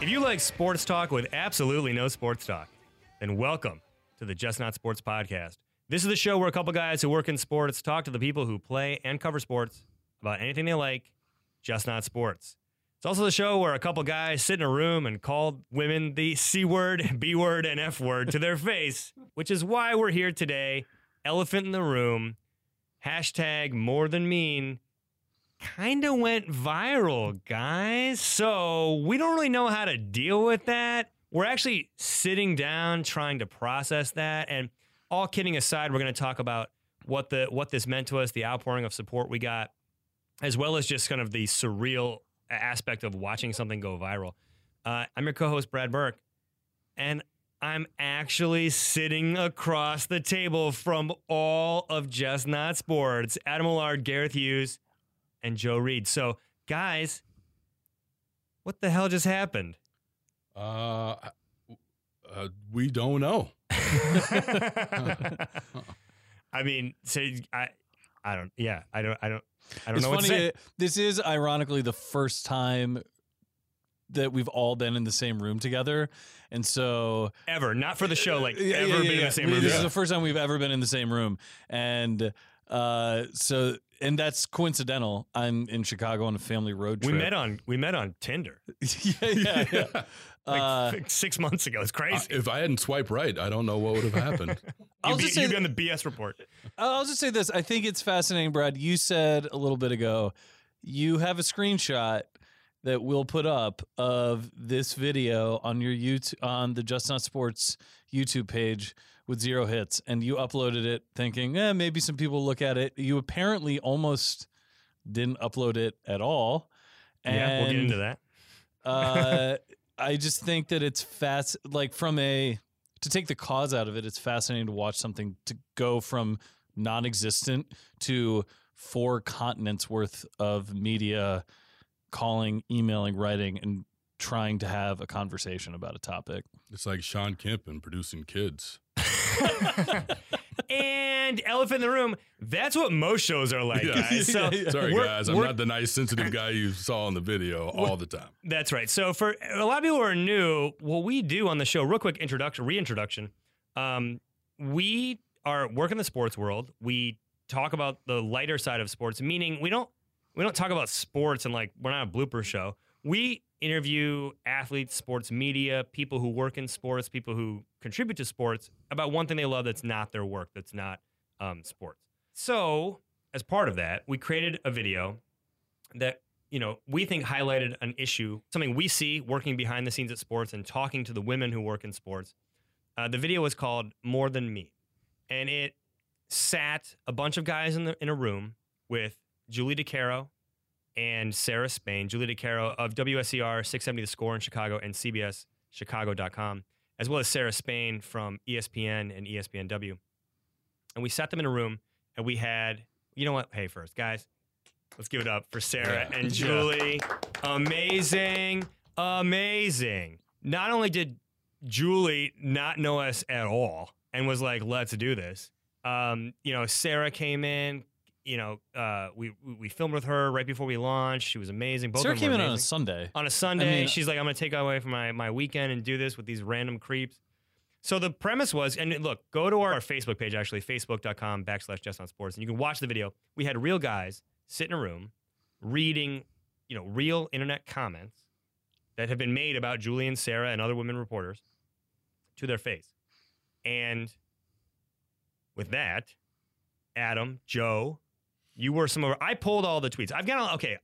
If you like sports talk with absolutely no sports talk, then welcome to the Just Not Sports podcast. This is the show where a couple guys who work in sports talk to the people who play and cover sports about anything they like, just not sports. It's also the show where a couple guys sit in a room and call women the C word, B word, and F word to their face, which is why we're here today. Elephant in the room, hashtag more than mean, kind of went viral, guys. So we don't really know how to deal with that. We're actually sitting down trying to process that. And all kidding aside, we're going to talk about what the what this meant to us, the outpouring of support we got, as well as just kind of the surreal aspect of watching something go viral. Uh, I'm your co-host Brad Burke, and I'm actually sitting across the table from all of Just Not Sports. Adam Millard, Gareth Hughes, and Joe Reed. So, guys, what the hell just happened? Uh, uh, we don't know. I mean, so I, I don't. Yeah, I don't. I don't. I don't It's know what to say. funny. uh, This is ironically the first time that we've all been in the same room together, and so Ever, not for the show. Like Yeah, ever yeah, been yeah, in the same room. This is the first time we've ever been in the same room, and uh, so and that's coincidental. I'm in Chicago on a family road trip. we met on we met on Tinder yeah, yeah, yeah. like Uh, six months ago. It's crazy. if I hadn't swiped right, I don't know what would have happened. I'll you'd be, just say you'd be on the BS report. I'll just say this. I think it's fascinating, Brad. You said a little bit ago you have a screenshot that we'll put up of this video on your YouTube on the Just Not Sports YouTube page with zero hits, and you uploaded it thinking, eh, maybe some people look at it. You apparently almost didn't upload it at all. And, yeah, we'll get into that. uh, I just think that it's fast. Like from a to take the cause out of it, it's fascinating to watch something to go from non-existent to four continents worth of media calling, emailing, writing, and trying to have a conversation about a topic. It's like Shawn Kemp and producing kids. and elephant in the room. That's what most shows are like, Yeah. guys. So Sorry, we're- guys. I'm not the nice, sensitive guy you saw in the video all the time. That's right. So for a lot of people who are new, what we do on the show, real quick introduction, reintroduction. Um, we are work in the sports world. We talk about the lighter side of sports, meaning we don't we don't talk about sports and like we're not a blooper show. We interview athletes, sports media, people who work in sports, people who contribute to sports about one thing they love that's not their work, that's not um, sports. So as part of that, we created a video that you know we think highlighted an issue, something we see working behind the scenes at sports and talking to the women who work in sports. Uh, the video was called "More Than Mean," and it sat a bunch of guys in the in a room with Julie DiCaro and Sarah Spain. Julie DiCaro of WSCR 670 The Score in Chicago and CBSChicago.com, as well as Sarah Spain from ESPN and ESPNW. And we sat them in a room, and we had, you know what? Hey, first, guys, let's give it up for Sarah Yeah. and Julie. Amazing, amazing. Not only did Julie not know us at all and was like, "Let's do this." Um, you know, Sarah came in. You know, uh, we we filmed with her right before we launched. She was amazing. Both Sarah of them came in on a. Sunday. on a Sunday. mean- she's like, "I'm going to take away from my my weekend and do this with these random creeps." So the premise was, and look, go to our Facebook page actually, facebook.com backslash just not sports, and you can watch the video. We had real guys sit in a room reading, you know, real internet comments that have been made about Julie and Sarah and other women reporters to their face. And with that, Adam, Joe, you were some of I pulled all the tweets. I've got a, okay,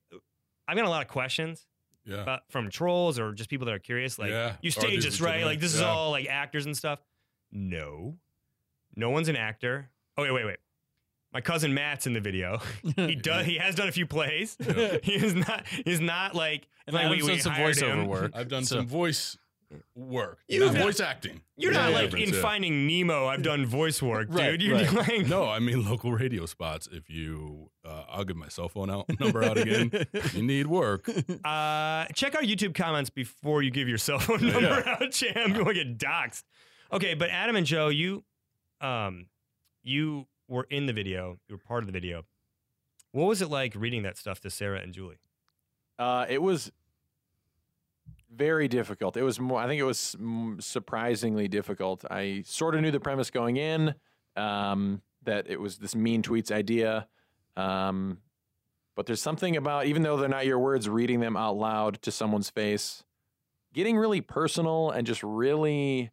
I've got a lot of questions Yeah. about, from trolls or just people that are curious. Like, Yeah. you stage this right? Like, this is all like actors and stuff. No, no one's an actor. Oh wait, wait, wait. My cousin Matt's in the video. he does. He has done a few plays. Yeah. he is not. He's not like. And like Adam's we, we done some voiceover work. I've done So- some voice work. You not voice acting. You're There's not a like in yeah. Finding Nemo. I've done voice work, dude. You're right. like No, I mean local radio spots. If you, uh, I'll give my cell phone out number out again. If you need work. Uh, check our YouTube comments before you give your cell phone Yeah. number out, Jam. You will get doxxed. Okay, but Adam and Joe, you, um, you were in the video. You were part of the video. What was it like reading that stuff to Sarah and Julie? Uh, it was very difficult. It was more. I think it was surprisingly difficult. I sort of knew the premise going in um, that it was this mean tweets idea, um, but there's something about even though they're not your words, reading them out loud to someone's face, getting really personal and just really.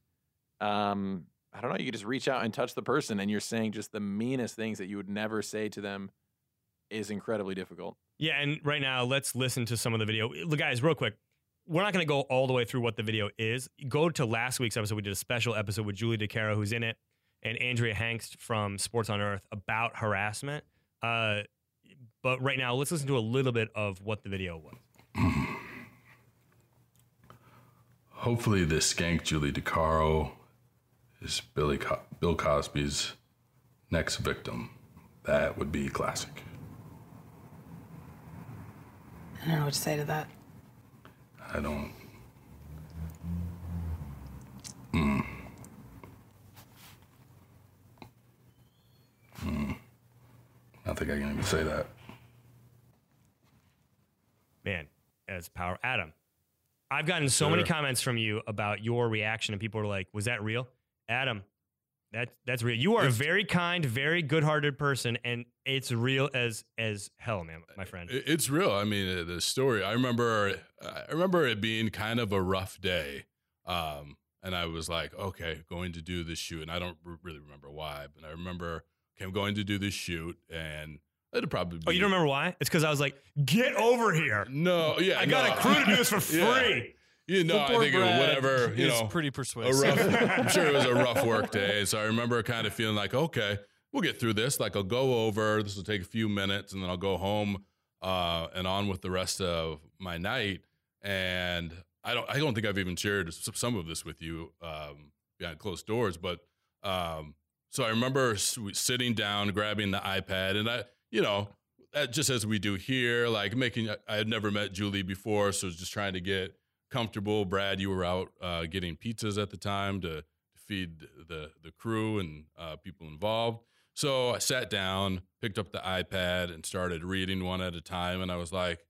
Um, I don't know. You just reach out and touch the person, and you're saying just the meanest things that you would never say to them is incredibly difficult. Yeah, and right now let's listen to some of the video. Guys, real quick. We're not going to go all the way through what the video is. Go to last week's episode. We did a special episode with Julie DiCaro, who's in it, and Andrea Hangst from Sports on Earth about harassment. Uh, but right now, let's listen to a little bit of what the video was. Hopefully, this skank Julie DiCaro is Billy Co- Bill Cosby's next victim. That would be classic. I don't know what to say to that. I don't. Mm. Mm. I think I can even say that. Man, as power. Adam, I've gotten so many comments from you about your reaction, and people are like, "Was that real?" Adam, that that's real. You are a very kind, very good-hearted person, and it's real as as hell, man, my friend. It's real. I mean, the story. I remember. I remember it being kind of a rough day, um, and I was like, okay, going to do this shoot, and I don't really remember why, but I remember, okay, I'm going to do this shoot, and it'd probably. Be, Oh, you don't remember why? It's because I was like, "Get over here! No, yeah, I got no. a crew to do this for free." You know, I think it was whatever. You know, pretty persuasive. rough. I'm sure it was a rough work day. So I remember kind of feeling like, okay, we'll get through this. Like I'll go over. This will take a few minutes, and then I'll go home uh, and on with the rest of my night. And I don't. I don't think I've even shared some of this with you um, behind closed doors. But um, so I remember sitting down, grabbing the iPad, and I, you know. Just as we do here, like making, I had never met Julie before, so just trying to get comfortable. Brad, you were out uh, getting pizzas at the time to, feed the the crew and uh, people involved. So I sat down, picked up the iPad, and started reading one at a time. And I was like,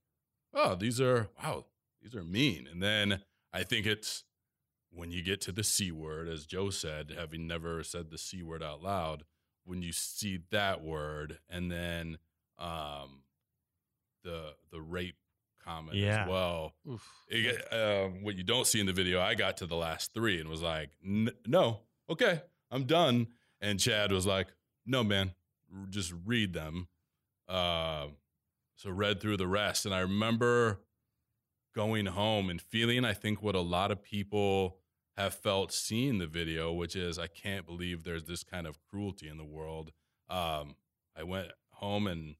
"Oh, these are wow, these are mean." And then I think it's when you get to the c word, as Joe said, having never said the c word out loud, when you see that word, and then um, the the rape comment Yeah. as well. It um, what you don't see in the video, I got to the last three and was like, no, okay, I'm done. And Chad was like, no, man, r- just read them. Uh, so read through the rest. And I remember going home and feeling, I think, what a lot of people have felt seeing the video, which is, I can't believe there's this kind of cruelty in the world. Um, I went home and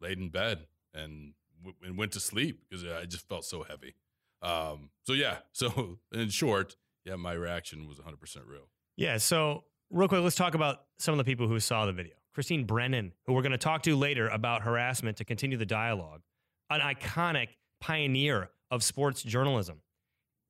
laid in bed and, w- and went to sleep because I just felt so heavy. Um, so yeah, so in short, yeah, my reaction was 100% real. Yeah. So, real quick, let's talk about some of the people who saw the video. Christine Brennan, who we're going to talk to later about harassment to continue the dialogue, an iconic pioneer of sports journalism,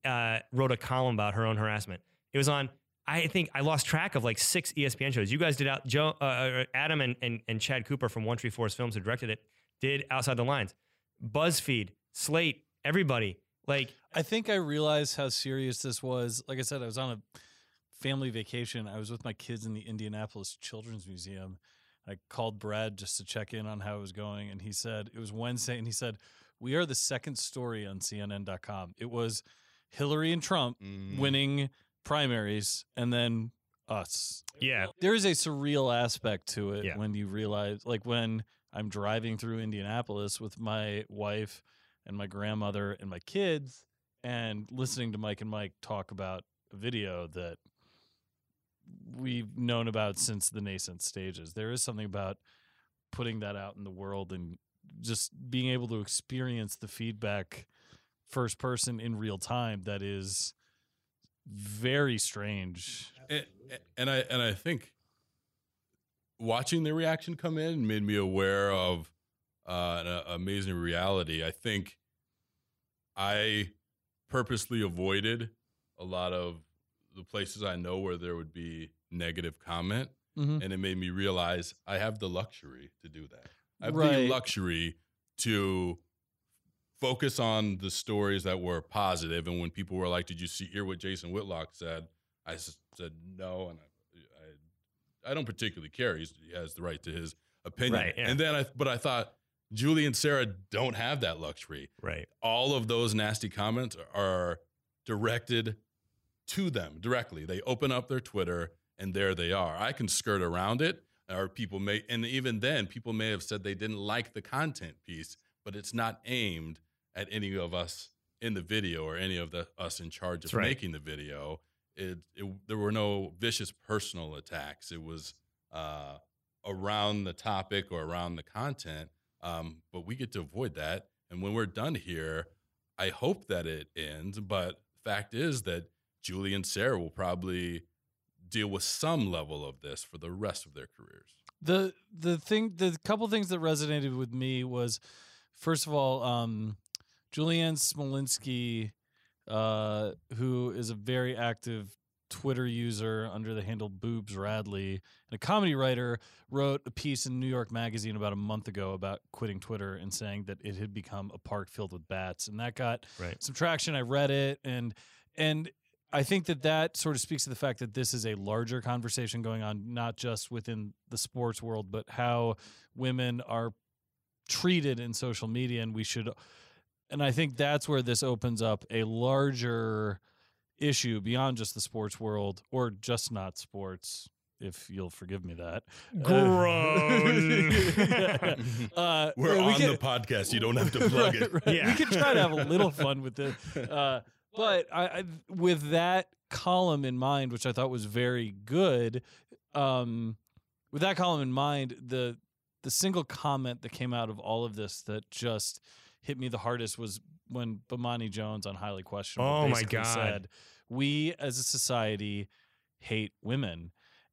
uh, wrote a column about her own harassment. It was on, I think I lost track of like six ESPN shows. You guys did out, Joe, uh, uh, Adam and, and, and Chad Cooper from One Tree Forest Films, who directed it, did Outside the Lines. BuzzFeed, Slate, everybody. Like, I think I realized how serious this was. Like I said, I was on a family vacation. I was with my kids in the Indianapolis Children's Museum. I called Brad just to check in on how it was going. And he said, it was Wednesday. And he said, we are the second story on CNN.com. It was Hillary and Trump Mm. winning primaries and then us. yeah, There is a surreal aspect to it Yeah. when you realize, like when I'm driving through Indianapolis with my wife and my grandmother and my kids, and listening to Mike and Mike talk about a video that we've known about since the nascent stages. There is something about putting that out in the world and just being able to experience the feedback first person in real time that is very strange. and, and I and I think watching the reaction come in made me aware of uh, an uh, amazing reality. I think I purposely avoided a lot of the places I know where there would be negative comment, Mhm. and it made me realize I have the luxury to do that. I have Right. the luxury to focus on the stories that were positive. positive, and when people were like, "Did you see hear what Jason Whitlock said?" I said no, and I, I, don't particularly care. He's, he has the right to his opinion. Right, yeah. And then I, but I thought Julie and Sarah don't have that luxury. Right. All of those nasty comments are directed to them directly. They open up their Twitter, and there they are. I can skirt around it, or people may, and even then, people may have said they didn't like the content piece, but it's not aimed at any of us in the video or any of the us in charge of right. making the video. It, it there were no vicious personal attacks. It was uh, around the topic or around the content. Um, but we get to avoid that. And when we're done here, I hope that it ends. But fact is that Julie and Sarah will probably deal with some level of this for the rest of their careers. the the thing the couple things that resonated with me was first of all um Julieanne Smolinski uh who is a very active Twitter user under the handle Boobs Radley and a comedy writer wrote a piece in New York Magazine about a month ago about quitting Twitter and saying that it had become a park filled with bats and that got Right. some traction I read it and and I think that that sort of speaks to the fact that this is a larger conversation going on, not just within the sports world, but how women are treated in social media. And we should, and I think that's where this opens up a larger issue beyond just the sports world or just not sports, if you'll forgive me that. Groan. uh, We're we on can- the podcast. You don't have to plug Right, it. right. Yeah. We can try to have a little fun with it. Uh, but I, I, with that column in mind, which I thought was very good, um, with that column in mind, the the single comment that came out of all of this that just hit me the hardest was when Bomani Jones on Highly Questionable Oh my basically God. said, "We as a society hate women,"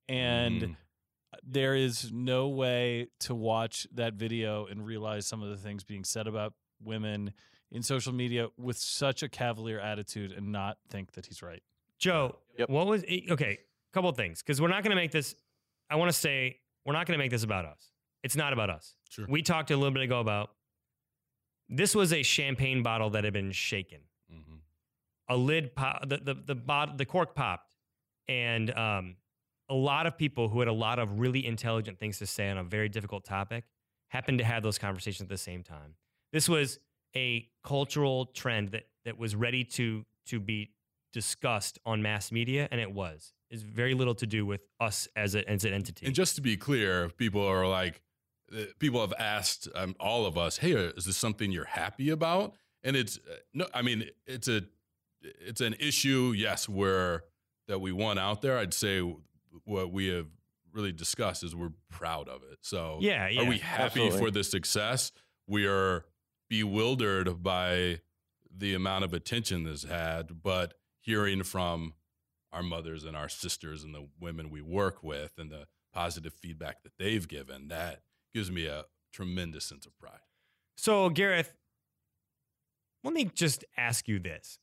and Mm. there is no way to watch that video and realize some of the things being said about women in social media with such a cavalier attitude and not think that he's right. Joe, Yep. what was eh, okay? Couple of things because we're not going to make this. I want to say we're not going to make this about us. It's not about us. Sure. We talked a little bit ago about this was a champagne bottle that had been shaken. Mhm. A lid pop, the the the, bot, the cork popped, and um, a lot of people who had a lot of really intelligent things to say on a very difficult topic happened to have those conversations at the same time. This was a cultural trend that that was ready to to be discussed on mass media, and it was. It's very little to do with us as, a, as an entity. And just to be clear, people are like, people have asked um, all of us, "Hey, is this something you're happy about?" And it's uh, no, I mean, it's a, it's an issue. Yes, where that we want out there. I'd say what we have really discussed is we're proud of it. So yeah, yeah. are we happy absolutely. for the success? We are bewildered by the amount of attention this had, but hearing from our mothers and our sisters and the women we work with and the positive feedback that they've given, that gives me a tremendous sense of pride. So, Gareth, let me just ask you this.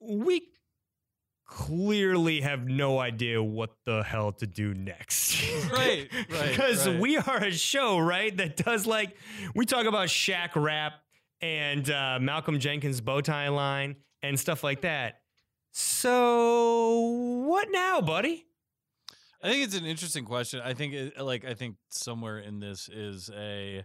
We clearly have no idea what the hell to do next. Right, right, Because right. we are a show, right, that does like, we talk about Shaq rap and uh, Malcolm Jenkins' bow tie line and stuff like that. So, what now, buddy? I think it's an interesting question. I think it, like I think somewhere in this is a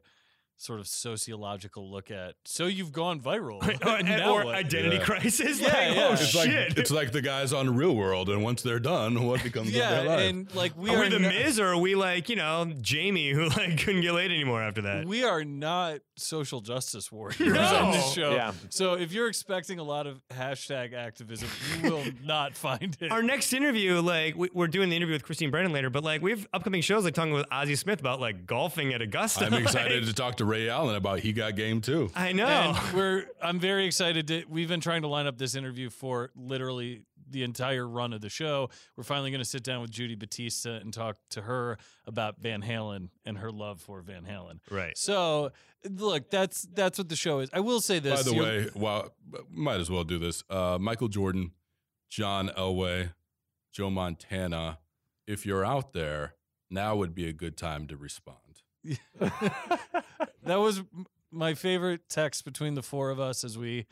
sort of sociological look at so you've gone viral or Now or what? identity Yeah. crisis? Yeah, like, yeah. oh, It's It's shit. like it's like the guys on Real World, and once they're done, what becomes of yeah their life? and like we are are, we the not- Miz or are we like, you know, Jamie who like couldn't get laid anymore after that? we are not social justice warriors No. on this show Yeah. so if you're expecting a lot of hashtag activism you will not find it Our next interview, like we, we're doing the interview with Christine Brennan later, but like we have upcoming shows like talking with Ozzie Smith about like golfing at Augusta. I'm excited like- to talk to Ray Allen about he got game too. I know. And we're I'm very excited to we've been trying to line up this interview for literally the entire run of the show. We're finally going to sit down with Judy Batista and talk to her about Van Halen and her love for Van Halen. right. So, look, that's that's what the show is. I will say this. By the way, well, might as well do this. Uh, Michael Jordan, John Elway, Joe Montana. If you're out there, now would be a good time to respond. that was my favorite text between the four of us as we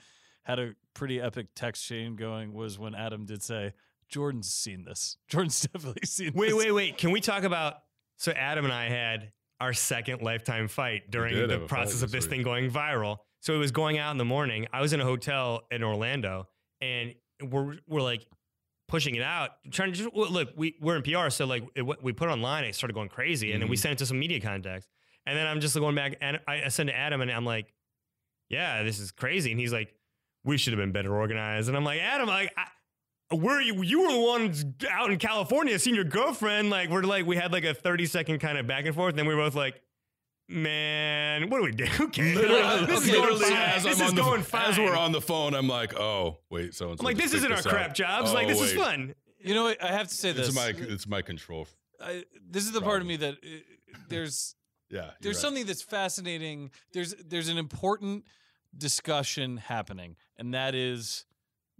had a pretty epic text chain going was when Adam did say, Jordan's seen this. Jordan's definitely seen Wait, this. wait, wait. wait. Can we talk about? So Adam and I had our second lifetime fight during the have a fight process of this this week. thing going viral. So it was going out in the morning. I was in a hotel in Orlando, and we're we're like pushing it out, trying to just look. We we're in PR, so like it, we put it online. It started going crazy, and then we Mhm. sent it to some media contacts. And then I'm just going back, and I, I sent to Adam, and I'm like, "Yeah, this is crazy." And he's like, "We should have been better organized." And I'm like, "Adam, like." I, were you you were the ones out in California seeing your girlfriend like we're like we had like a 30 second kind of back and forth and then we were both like man what do we do who cares Literally, this is literally going fine as this I'm is on the, going fine as we're on the phone, I'm like, oh wait, so I'm like this isn't our crap jobs like this is fun You know what? I have to say this. It's my it's my control. I, this is the part of me that uh, there's Yeah, there's right. something that's fascinating. There's there's an important discussion happening, and that is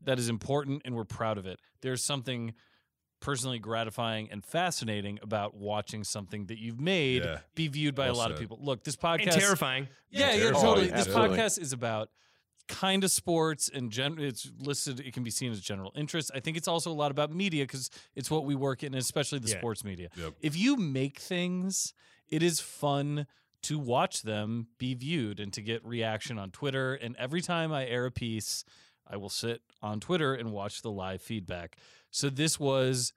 that is important, and we're proud of it. There's something personally gratifying and fascinating about watching something that you've made Yeah. be viewed by Well a lot of people. Look, this and podcast terrifying Yeah, yeah, terrifying. totally. Oh, This absolutely. podcast is about kind of sports and gen- it's listed it can be seen as general interest. I think it's also a lot about media cuz it's what we work in, especially the Yeah. sports media. Yep. If you make things, it is fun to watch them be viewed and to get reaction on Twitter and every time I air a piece, I will sit on Twitter and watch the live feedback. So this was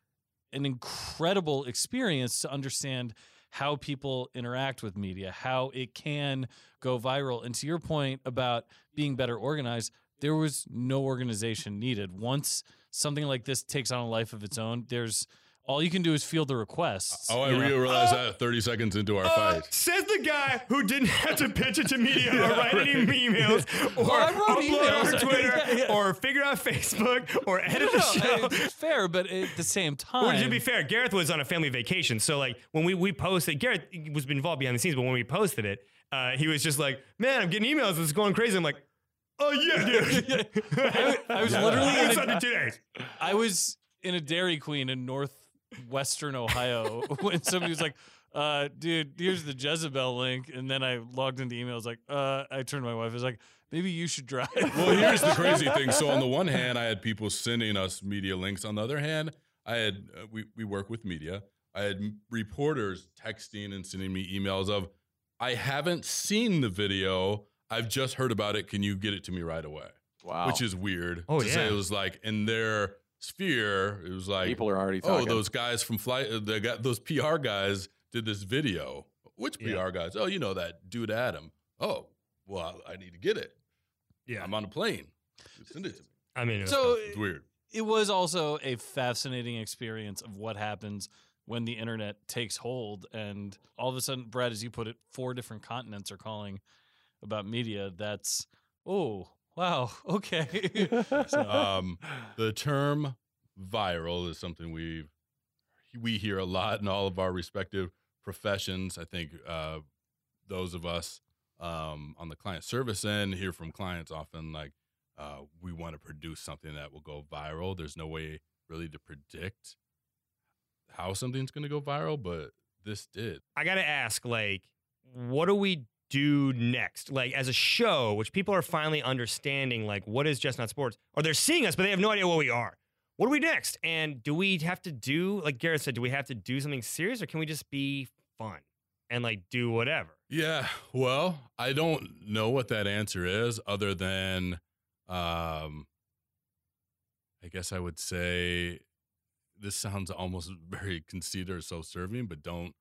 an incredible experience to understand how people interact with media, how it can go viral. And to your point about being better organized, there was no organization needed. Once something like this takes on a life of its own, there's all you can do is field the requests. Oh, I you know? realized that 30 seconds into our Uh, fight. says the guy who didn't have to pitch it to media or write any emails or I wrote upload emails. on Twitter Yeah, yeah. or figure out Facebook or edit No, the show. no, it's fair, but at the same time, Well, to be fair, Gareth was on a family vacation, so like when we we posted, Gareth was involved behind the scenes, but when we posted it, uh, he was just like, "Man, I'm getting emails. It's going crazy." I'm like, "Oh yeah, dude." I, I was literally I in sent a, two days. I was in a Dairy Queen in northwestern Ohio when somebody was like, uh, dude, here's the Jezebel link. And then I logged into emails like, uh, I turned to my wife. I was like, maybe you should drive. Well, here's the crazy thing. So on the one hand, I had people sending us media links. On the other hand, I had uh, we we work with media. I had reporters texting and sending me emails of, I haven't seen the video. I've just heard about it. Can you get it to me right away? Wow. Which is weird. Oh, to say yeah. it was like in their sphere. It was like people are already oh, those guys from flight, uh, they got those PR guys did this video. Which PR Yeah. guys? Oh, you know that dude Adam. Oh, well, I need to get it. Yeah, I'm on a plane. Send it to me. I mean, it was so It's weird. it was also a fascinating experience of what happens when the internet takes hold and all of a sudden brad as you put it four different continents are calling about media that's oh wow okay So- Um, the term viral is something we we hear a lot in all of our respective professions. I think uh, those of us um, on the client service end hear from clients often like uh, we want to produce something that will go viral. There's no way really to predict how something's going to go viral, but this did. I got to ask, like, what do we do next? Like, as a show, which people are finally understanding, like, what is Just Not Sports? Or they're seeing us, but they have no idea what we are. What are we next? And do we have to do, like Gareth said, do we have to do something serious or can we just be fun and, like, do whatever? Yeah, well, I don't know what that answer is other than um I guess I would say this sounds almost very conceited or self-serving, but don't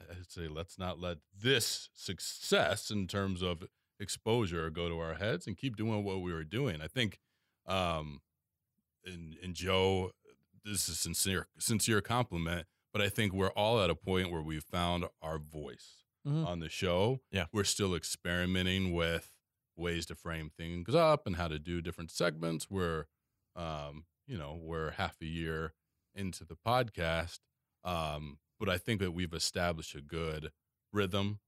I'd say let's not let this success in terms of exposure go to our heads and keep doing what we were doing. I think um and and Joe this is sincere sincere compliment, but I think we're all at a point where we've found our voice Mhm. on the show. Yeah. We're still experimenting with ways to frame things up and how to do different segments. We're, um, you know, we're half a year into the podcast. Um, but I think that we've established a good rhythm.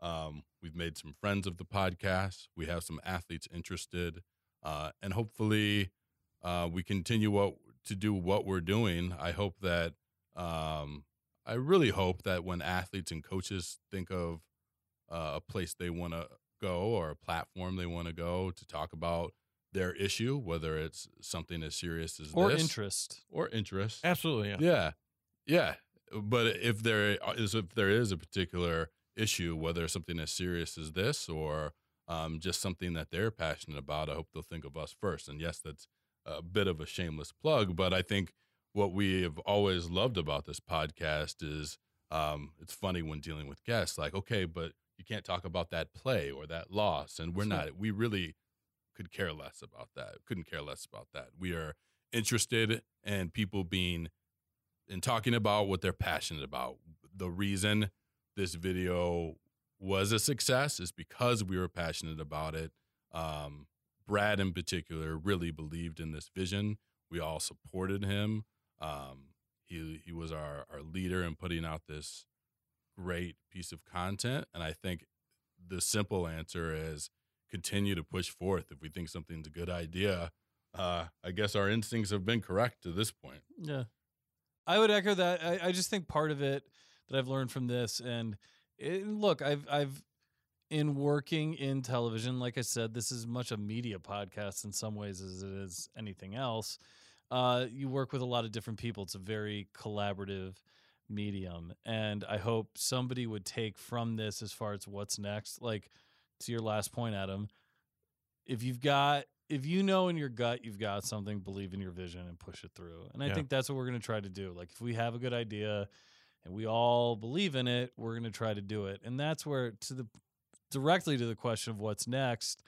Um, we've made some friends of the podcast. We have some athletes interested. Uh, and hopefully, uh, we continue what to do what we're doing. I hope that um, I really hope that when athletes and coaches think of uh, a place they want to go or a platform they want to go to talk about their issue, whether it's something as serious as Or this interest. or interest, Absolutely. Yeah. yeah, yeah. But if there is if there is a particular issue, whether something as serious as this or um, just something that they're passionate about, I hope they'll think of us first. And yes, that's a bit of a shameless plug, but I think what we have always loved about this podcast is um, it's funny when dealing with guests, like, okay, but you can't talk about that play or that loss, and we're not. We really could care less about that. Couldn't care less about that. We are interested in people being and talking about what they're passionate about. The reason this video was a success is because we were passionate about it. Um, Brad, in particular, really believed in this vision. We all supported him. Um, he he was our our leader in putting out this great piece of content, and I think the simple answer is continue to push forth. If we think something's a good idea, uh, I guess our instincts have been correct to this point. Yeah. I would echo that. I, I just think part of it that I've learned from this, and it, look, I've I've in working in television, like I said, this is much a media podcast in some ways as it is anything else. Uh, you work with a lot of different people. It's a very collaborative medium, and I hope somebody would take from this as far as what's next. Like to your last point, Adam, if you've got if you know in your gut you've got something, believe in your vision and push it through. And I Yeah. think that's what we're going to try to do. Like if we have a good idea and we all believe in it, we're going to try to do it. And that's where to the directly to the question of what's next,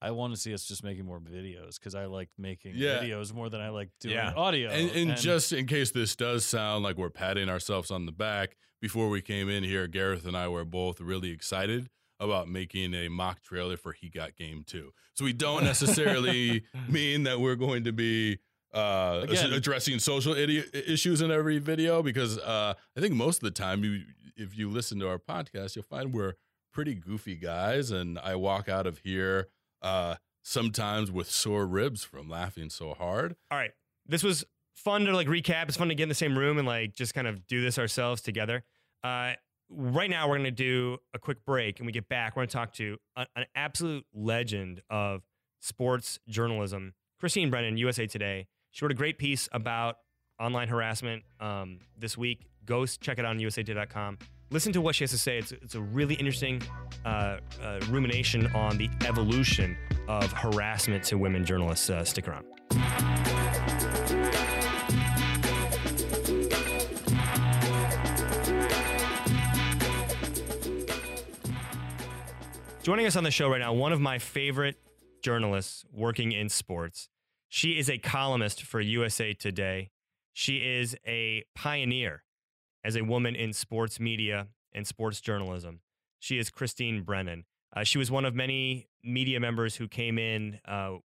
I want to see us just making more videos because I like making Yeah. videos more than I like doing Yeah. audio. And, and just in case this does sound like we're patting ourselves on the back, before we came in here, Gareth and I were both really excited about making a mock trailer for He Got Game 2. So we don't necessarily mean that we're going to be uh, Again- addressing social idi- issues in every video because uh, I think most of the time, you, if you listen to our podcast, you'll find we're pretty goofy guys. And I walk out of here uh, sometimes with sore ribs from laughing so hard. All right. This was fun to like recap. It's fun to get in the same room and like just kind of do this ourselves together. Uh, right now, we're going to do a quick break and we get back. We're going to talk to a- an absolute legend of sports journalism, Christine Brennan, USA Today. She wrote a great piece about online harassment um, this week. Go check it out on usatoday.com. Listen to what she has to say. It's, it's a really interesting uh, uh, rumination on the evolution of harassment to women journalists. Uh, stick around. Joining us on the show right now, one of my favorite journalists working in sports. She is a columnist for USA Today. She is a pioneer as a woman in sports media and sports journalism. She is Christine Brennan. Uh, she was one of many media members who came in uh, uh,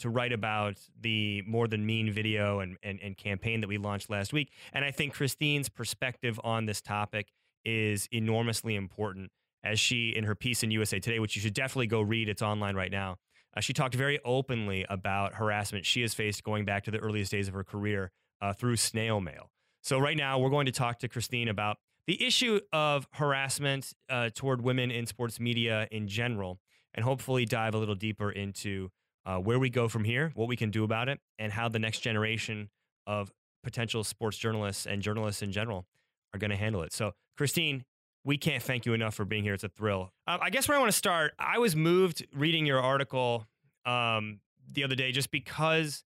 to write about the More Than Mean video and, and, and campaign that we launched last week. And I think Christine's perspective on this topic is enormously important as she, in her piece in USA Today, which you should definitely go read, it's online right now. Uh, she talked very openly about harassment she has faced going back to the earliest days of her career uh, through snail mail. So, right now, we're going to talk to Christine about the issue of harassment uh, toward women in sports media in general, and hopefully dive a little deeper into uh, where we go from here, what we can do about it, and how the next generation of potential sports journalists and journalists in general are going to handle it. So, Christine, we can't thank you enough for being here. It's a thrill. Um, I guess where I want to start, I was moved reading your article um, the other day just because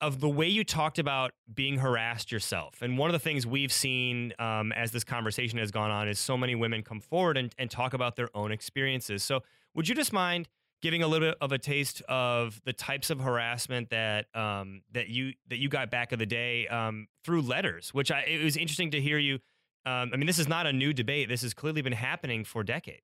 of the way you talked about being harassed yourself. And one of the things we've seen um, as this conversation has gone on is so many women come forward and, and talk about their own experiences. So, would you just mind giving a little bit of a taste of the types of harassment that um, that you that you got back of the day um, through letters? Which I, it was interesting to hear you Um, I mean, this is not a new debate. This has clearly been happening for decades.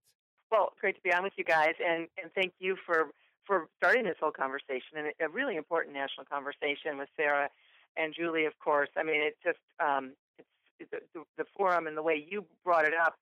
Well, it's great to be on with you guys, and, and thank you for, for starting this whole conversation and a really important national conversation with Sarah and Julie, of course. I mean, it's just um, it's, it's the, the forum and the way you brought it up.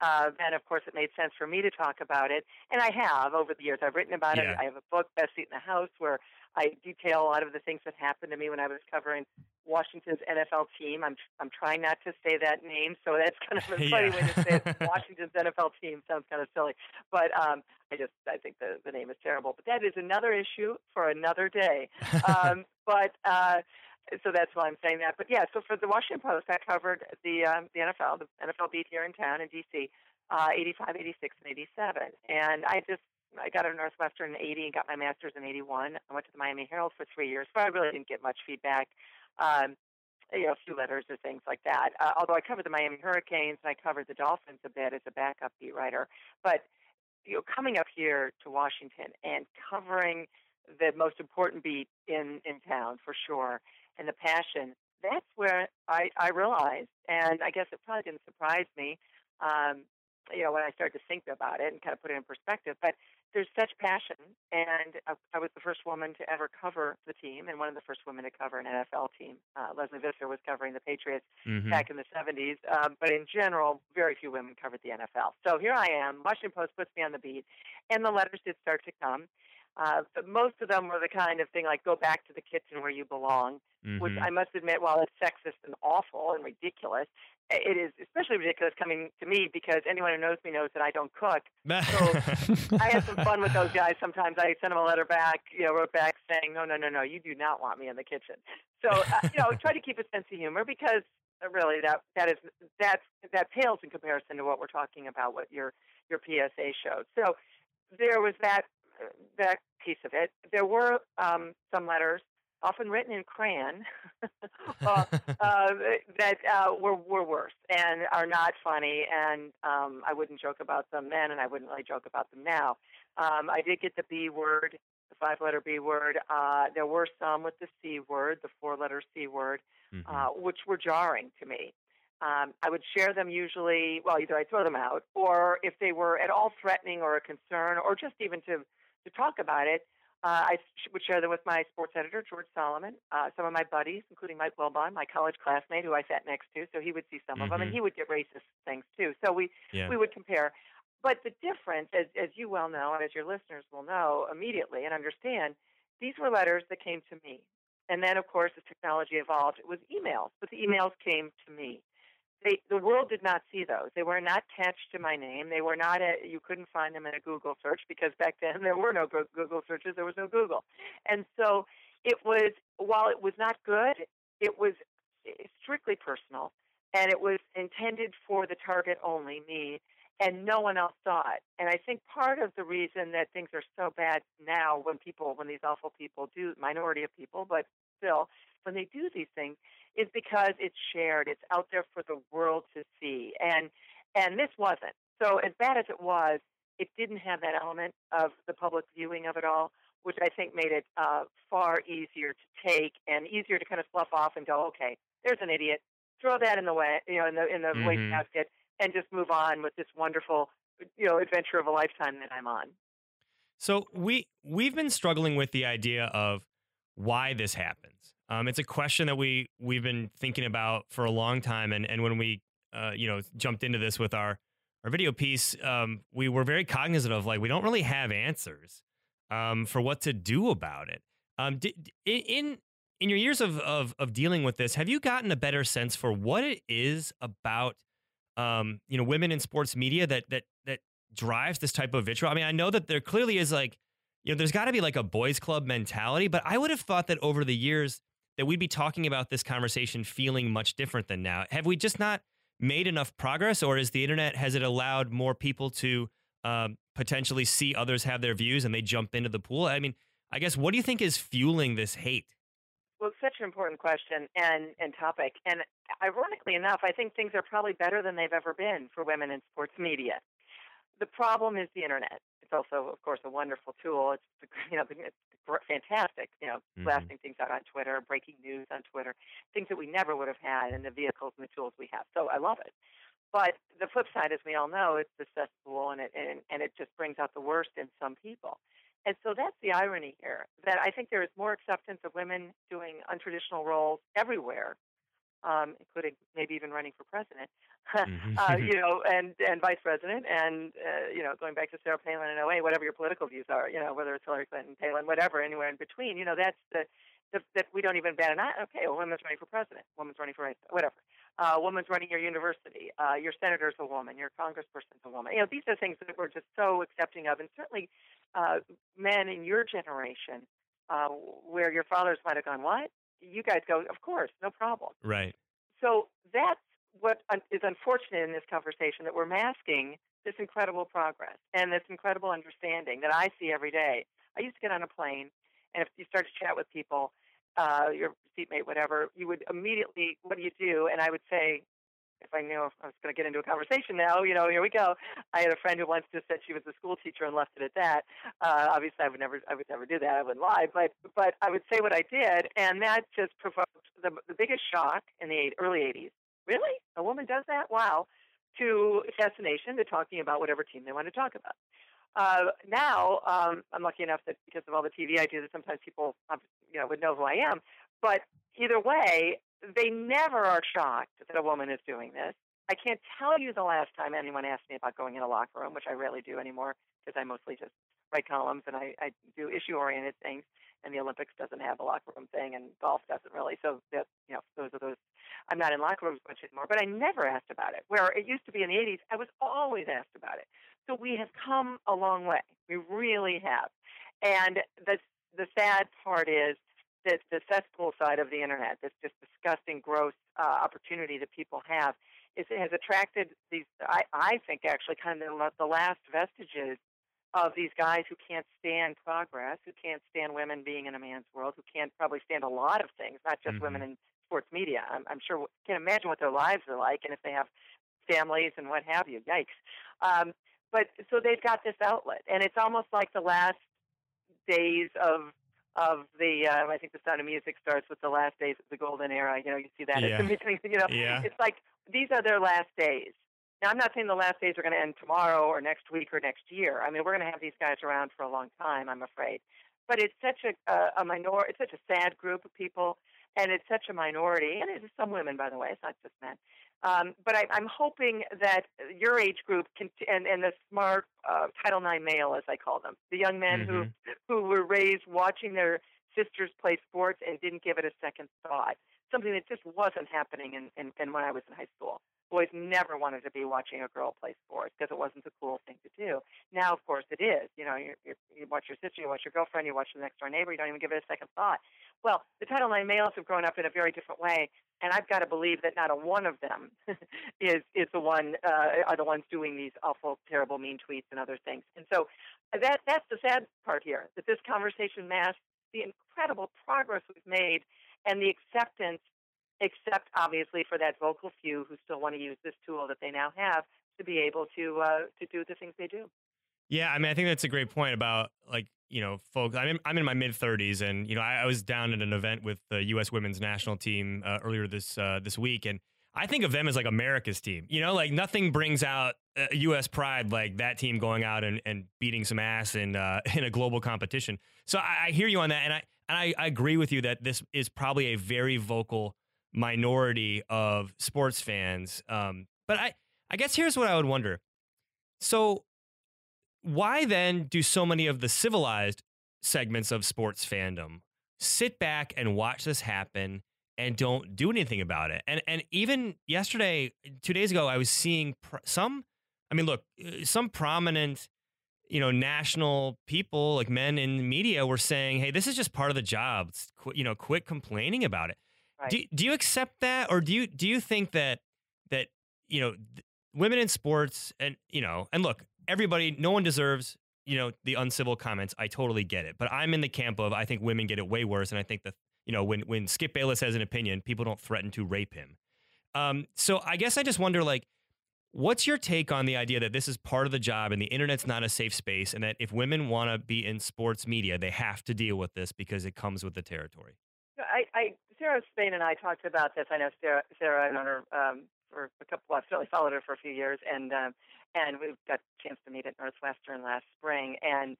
Uh, then, of course, it made sense for me to talk about it, and I have over the years. I've written about Yeah. it. I have a book, Best Seat in the House, where I detail a lot of the things that happened to me when I was covering Washington's NFL team. I'm I'm trying not to say that name, so that's kind of a funny way to say it. Washington's NFL team sounds kind of silly, but um, I just I think the the name is terrible. But that is another issue for another day. Um, but uh, so that's why I'm saying that. But yeah, so for the Washington Post, I covered the um, the NFL, the NFL beat here in town in DC, uh, 85, 86, and 87, and I just I got a Northwestern in 80 and got my master's in 81. I went to the Miami Herald for three years, but I really didn't get much feedback. Um, you know, a few letters or things like that. Uh, although I covered the Miami Hurricanes and I covered the Dolphins a bit as a backup beat writer, but you know, coming up here to Washington and covering the most important beat in in town for sure, and the passion. That's where I I realized, and I guess it probably didn't surprise me. Um, you know, when I started to think about it and kind of put it in perspective, but there's such passion, and I, I was the first woman to ever cover the team, and one of the first women to cover an NFL team. Uh, Lesley Visser was covering the Patriots Mhm. back in the 70s, um, but in general, very few women covered the NFL. So here I am. Washington Post puts me on the beat, and the letters did start to come. Uh, but most of them were the kind of thing like "Go back to the kitchen where you belong," which Mhm. I must admit, while it's sexist and awful and ridiculous, it is especially ridiculous coming to me because anyone who knows me knows that I don't cook. So I had some fun with those guys. Sometimes I sent them a letter back, you know, wrote back saying, "No, no, no, no, you do not want me in the kitchen." So, uh, you know, try to keep a sense of humor because uh, really that that is that's that pales in comparison to what we're talking about, what your your PSA showed. So there was that uh, that piece of it. There were um, some letters, often written in crayon, uh, uh, that uh, were were worse and are not funny. And um, I wouldn't joke about them then, and I wouldn't really joke about them now. Um, I did get the B word, the five-letter B word. Uh, there were some with the C word, the four-letter C word, Mhm. uh, which were jarring to me. Um, I would share them usually. Well, either I throw them out, or if they were at all threatening or a concern, or just even to to talk about it, uh, I sh- would share them with my sports editor, George Solomon, uh, some of my buddies, including Mike Wilbon, my college classmate who I sat next to, so he would see some of them, and he would get racist things too. So we yeah. we would compare. But the difference, as, as you well know, and as your listeners will know immediately and understand, these were letters that came to me. And then, of course, as technology evolved, it was emails, but the emails came to me. They, the world did not see those. They were not attached to my name. They were not. A, you couldn't find them in a Google search because back then there were no Google searches. There was no Google, and so it was. While it was not good, it was eh, strictly personal, and it was intended for the target only, me, and no one else saw it. And I think part of the reason that things are so bad now, when people, when these awful people do, minority of people, but still, when they do these things, is because it's shared. It's out there for the world to see, and and this wasn't. So as bad as it was, it didn't have that element of the public viewing of it all, which I think made it uh, far easier to take and easier to kind of slough off and go, okay, there's an idiot. Throw that in the way, you know, in the in the Mhm. wastebasket, and just move on with this wonderful, you know, adventure of a lifetime that I'm on. So we we've been struggling with the idea of why this happens. Um, it's a question that we we've been thinking about for a long time, and and when we uh, you know jumped into this with our our video piece, um, we were very cognizant of like we don't really have answers um, for what to do about it. Um, in in your years of, of of dealing with this, have you gotten a better sense for what it is about um, you know women in sports media that that that drives this type of vitriol? I mean, I know that there clearly is like you know, there's got to be like a boys club mentality, but I would have thought that over the years that we'd be talking about this conversation feeling much different than now. Have we just not made enough progress, or is the internet has it allowed more people to um, potentially see others have their views and they jump into the pool? I mean, I guess what do you think is fueling this hate? Well, it's such an important question and, and topic. And ironically enough, I think things are probably better than they've ever been for women in sports media. The problem is the internet. It's also, of course, a wonderful tool. It's you know it's fantastic. You know, Mhm. blasting things out on Twitter, breaking news on Twitter, things that we never would have had in the vehicles and the tools we have. So I love it. But the flip side, as we all know, it's the cesspool, and it and, and it just brings out the worst in some people. And so that's the irony here. That I think there is more acceptance of women doing untraditional roles everywhere, um, including maybe even running for president, Mhm. uh, you know, and and vice president, and uh, you know, going back to Sarah Palin and 08, whatever your political views are, you know, whether it's Hillary Clinton, Palin, whatever, anywhere in between, you know, that's the, the that we don't even bat an eye. Okay, a woman's running for president, woman's running for vice, whatever. Uh, a woman's running your university. Uh, your senator's a woman. Your congressperson's a woman. You know, these are things that we're just so accepting of, and certainly uh, men in your generation, uh, where your fathers might have gone, "What?" You guys go, "Of course, no problem." right. So that's what is unfortunate in this conversation that we're masking this incredible progress and this incredible understanding that I see every day. I used to get on a plane, and if you start to chat with people, uh, your seatmate, whatever, you would immediately, what do you do? And I would say, if I knew I was going to get into a conversation now, you know, here we go. I had a friend who once just said she was a school teacher and left it at that. Uh, obviously, I would never, I would never do that. I wouldn't lie, but but I would say what I did, and that just provoked the, the biggest shock in the early '80s. Really, a woman does that? Wow! To fascination, to talking about whatever team they want to talk about. Uh, now, um, I'm lucky enough that because of all the TV I do, that sometimes people, um, you know, would know who I am. But either way, they never are shocked that a woman is doing this. I can't tell you the last time anyone asked me about going in a locker room, which I rarely do anymore because I mostly just write columns and I, I do issue-oriented things. And the Olympics doesn't have a locker room thing, and golf doesn't really. So that you know, those are those. I'm not in locker rooms much anymore, but I never asked about it. Where it used to be in the 80s, I was always asked about it. So we have come a long way. We really have. And the the sad part is that the cesspool side of the internet, this just disgusting, gross uh, opportunity that people have, is it has attracted these. I I think actually kind of the, the last vestiges of these guys who can't stand progress, who can't stand women being in a man's world, who can't probably stand a lot of things, not just Mhm. women in sports media. I'm, I'm sure can't imagine what their lives are like, and if they have families and what have you. Yikes! Um, but so they've got this outlet, and it's almost like the last days of of the. Uh, I think the Sound of Music starts with the last days of the golden era. You know, you see that Yeah. at the beginning. You know, Yeah. it's like these are their last days. Now, I'm not saying the last days are going to end tomorrow or next week or next year. I mean, we're going to have these guys around for a long time, I'm afraid. But it's such a a, a minor. It's such a sad group of people, and it's such a minority. And it's some women, by the way. It's not just men. Um, but I, I'm hoping that your age group can, and, and the smart uh, Title IX male, as I call them, the young men who who were raised watching their sisters play sports and didn't give it a second thought. Something that just wasn't happening in, in, in when I was in high school. Boys never wanted to be watching a girl play sports because it wasn't the cool thing to do. Now, of course, it is. You know, you, you, watch your sister, you watch your girlfriend, you watch the next door neighbor. You don't even give it a second thought. Well, the Title IX males have grown up in a very different way, and I've got to believe that not a one of them is is the one uh, are the ones doing these awful, terrible, mean tweets and other things. And so that that's the sad part here that this conversation masks the incredible progress we've made and the acceptance, except obviously for that vocal few who still want to use this tool that they now have to be able to uh, to do the things they do. Yeah, I mean, I think that's a great point about like you know, folks. I'm in, I'm in my mid 30s, and you know, I, I was down at an event with the U.S. Women's National Team uh, earlier this uh, this week, and I think of them as like America's team. You know, like nothing brings out uh, U.S. pride like that team going out and, and beating some ass in uh, in a global competition. So I, I hear you on that, and I and I, I agree with you that this is probably a very vocal minority of sports fans. Um, but I I guess here's what I would wonder. So why then do so many of the civilized segments of sports fandom sit back and watch this happen and don't do anything about it? And and even yesterday, two days ago, I was seeing pr- some. I mean, look, uh, some prominent, you know, national people like men in media were saying, "Hey, this is just part of the job. Qu- you know, quit complaining about it." Right. Do do you accept that, or do you do you think that that you know th- women in sports and you know and look everybody no one deserves you know the uncivil comments. I totally get it but i'm in the camp of i think women get it way worse and i think that you know when when skip bayless has an opinion people don't threaten to rape him. Um, so i guess i just wonder like what's your take on the idea that this is part of the job and the internet's not a safe space and that if women want to be in sports media they have to deal with this because it comes with the territory? I, I Sarah Spain and I talked about this. I know Sarah, Sarah and her um, for a couple. I've certainly followed her for a few years, and um, and we got a chance to meet at Northwestern last spring. And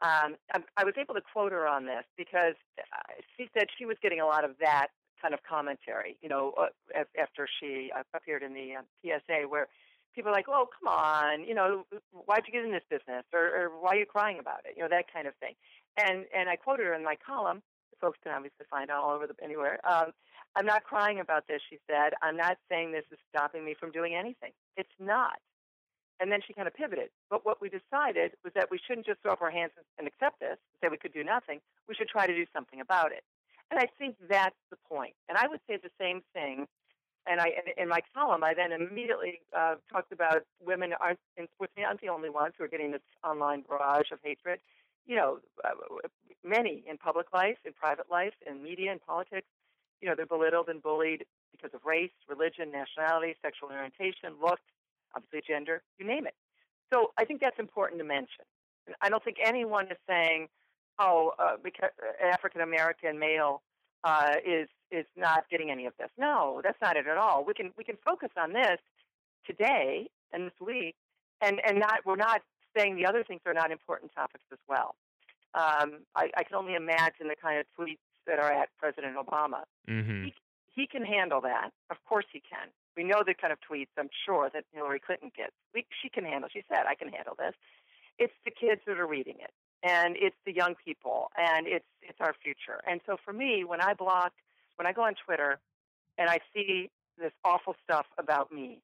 um, I, I was able to quote her on this because uh, she said she was getting a lot of that kind of commentary, you know, uh, after she uh, appeared in the uh, PSA, where people are like, "Oh, come on, you know, why'd you get in this business, or, or why are you crying about it?" You know, that kind of thing. And and I quoted her in my column. Folks can obviously find it all over the anywhere. Um, I'm not crying about this, she said. I'm not saying this is stopping me from doing anything. It's not. And then she kind of pivoted. But what we decided was that we shouldn't just throw up our hands and accept this, say we could do nothing. We should try to do something about it. And I think that's the point. And I would say the same thing. And I, in my column, I then immediately uh, talked about women aren't, in sports aren't the only ones who are getting this online barrage of hatred. You know, uh, many in public life, in private life, in media, in politics. You know, they're belittled and bullied because of race, religion, nationality, sexual orientation, looks, obviously gender, you name it. So I think that's important to mention. I don't think anyone is saying, "Oh, uh, because African American male uh, is is not getting any of this." No, that's not it at all. We can we can focus on this today and this week, and and not we're not saying the other things are not important topics as well. Um, I, I can only imagine the kind of tweets that are at President Obama. Mm-hmm. He, he can handle that. Of course he can. We know the kind of tweets I'm sure that Hillary Clinton gets. We, she can handle. She said, "I can handle this." It's the kids that are reading it, and it's the young people, and it's it's our future. And so for me, when I block, when I go on Twitter, and I see this awful stuff about me,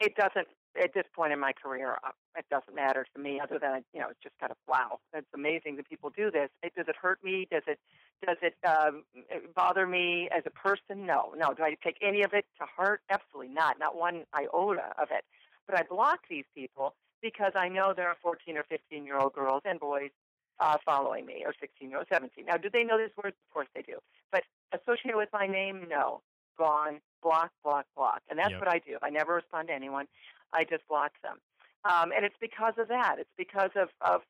it doesn't at this point in my career, uh, it doesn't matter to me other than you know it's just kind of wow, it's amazing that people do this. It, does it hurt me? Does it does it um, bother me as a person? No, no. Do I take any of it to heart? Absolutely not. Not one iota of it. But I block these people because I know there are 14 or 15 year old girls and boys uh, following me, or 16 year old, 17. Now, do they know these words? Of course they do. But associated with my name, no. Gone. Block, block, block. And that's Yep. what I do. I never respond to anyone. I just block them. Um, and it's because of that. It's because of, of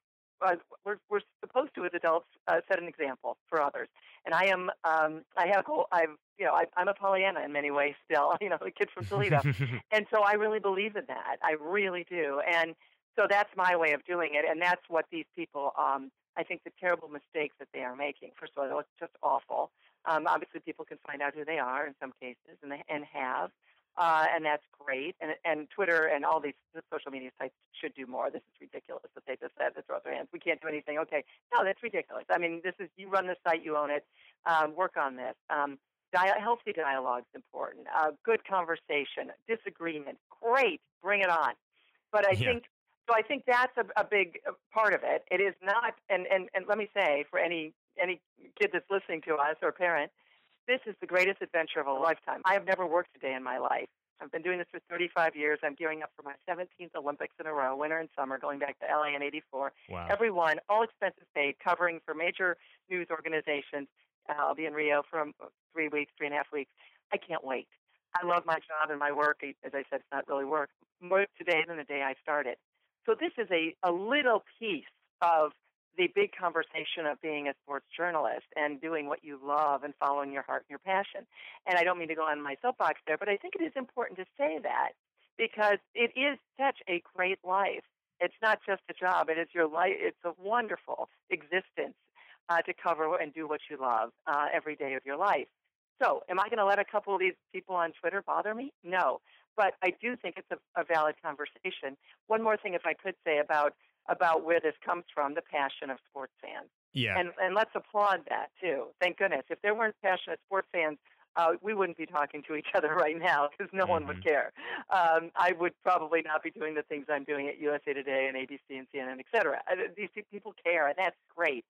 uh, we're, we're supposed to, as adults, uh, set an example for others. And I am, um, I have, I've, you know, I, I'm a Pollyanna in many ways still, you know, the kid from Toledo. and so I really believe in that. I really do. And so that's my way of doing it. And that's what these people, um, I think the terrible mistakes that they are making. First of all, it's just awful. Um, obviously, people can find out who they are in some cases, and they, and have, uh, and that's great. And and Twitter and all these social media sites should do more. This is ridiculous that they just said to throw up their hands. We can't do anything. Okay, no, that's ridiculous. I mean, this is you run the site, you own it. Um, work on this. Um, dia- healthy dialogue is important. Uh, good conversation, disagreement, great. Bring it on. But I Yeah. think so. I think that's a, a big uh, part of it. It is not, and, and and let me say for any any kid that's listening to us or parent, this is the greatest adventure of a lifetime. I have never worked a day in my life. I've been doing this for 35 years. I'm gearing up for my 17th Olympics in a row, winter and summer, going back to LA in '84. wow. Everyone, all expenses paid, covering for major news organizations. Uh, I'll be in Rio for um, three weeks, three and a half weeks. I can't wait. I love my job and my work. As I said, it's not really work. More today than the day I started. So this is a, a little piece of the big conversation of being a sports journalist and doing what you love and following your heart and your passion. And I don't mean to go on my soapbox there, but I think it is important to say that because it is such a great life. It's not just a job; it is your life. It's a wonderful existence uh, to cover and do what you love uh, every day of your life. So, am I going to let a couple of these people on Twitter bother me? No, but I do think it's a, a valid conversation. One more thing, if I could say about about where this comes from, the passion of sports fans. yeah. And and let's applaud that too. Thank goodness. If there weren't passionate sports fans, uh, we wouldn't be talking to each other right now because no one would care. Um, I would probably not be doing the things I'm doing at USA Today and ABC and CNN, et cetera. Uh, These people care, and that's great.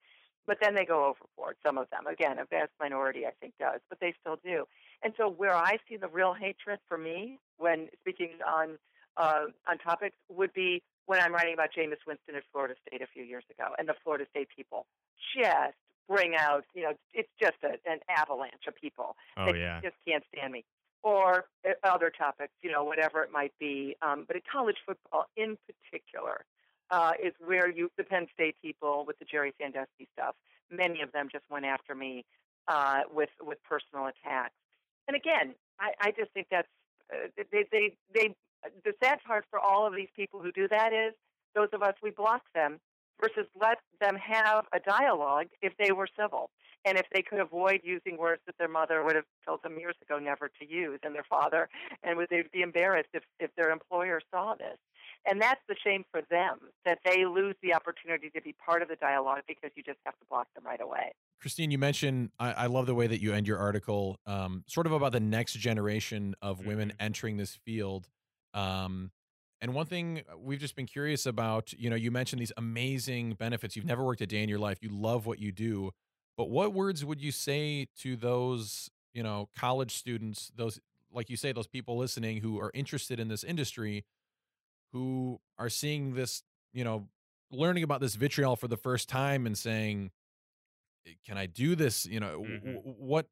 But then they go overboard. Some of them, again, a vast minority, I think, does, but they still do. And so, where I see the real hatred for me, when speaking on uh, on topics, would be when I'm writing about Jameis Winston at Florida State a few years ago, and the Florida State people just bring out, you know, it's just a, an avalanche of people oh that yeah. just can't stand me. Or uh, other topics, you know, whatever it might be. Um, but at college football in particular uh, is where you, the Penn State people with the Jerry Sandusky stuff, many of them just went after me uh, with with personal attacks. And again, I, I just think that's uh, they, they, they, the sad part for all of these people who do that is those of us, we block them versus let them have a dialogue if they were civil and if they could avoid using words that their mother would have told them years ago never to use and their father and would they be embarrassed if, if their employer saw this and that's the shame for them that they lose the opportunity to be part of the dialogue because you just have to block them right away Christine, you mentioned I, I love the way that you end your article, um, sort of about the next generation of women Mhm. entering this field. Um, and one thing we've just been curious about, you know, you mentioned these amazing benefits. You've never worked a day in your life. You love what you do. But what words would you say to those, you know, college students, those, like you say, those people listening who are interested in this industry, who are seeing this, you know, learning about this vitriol for the first time and saying, can I do this? You know, Mhm. what,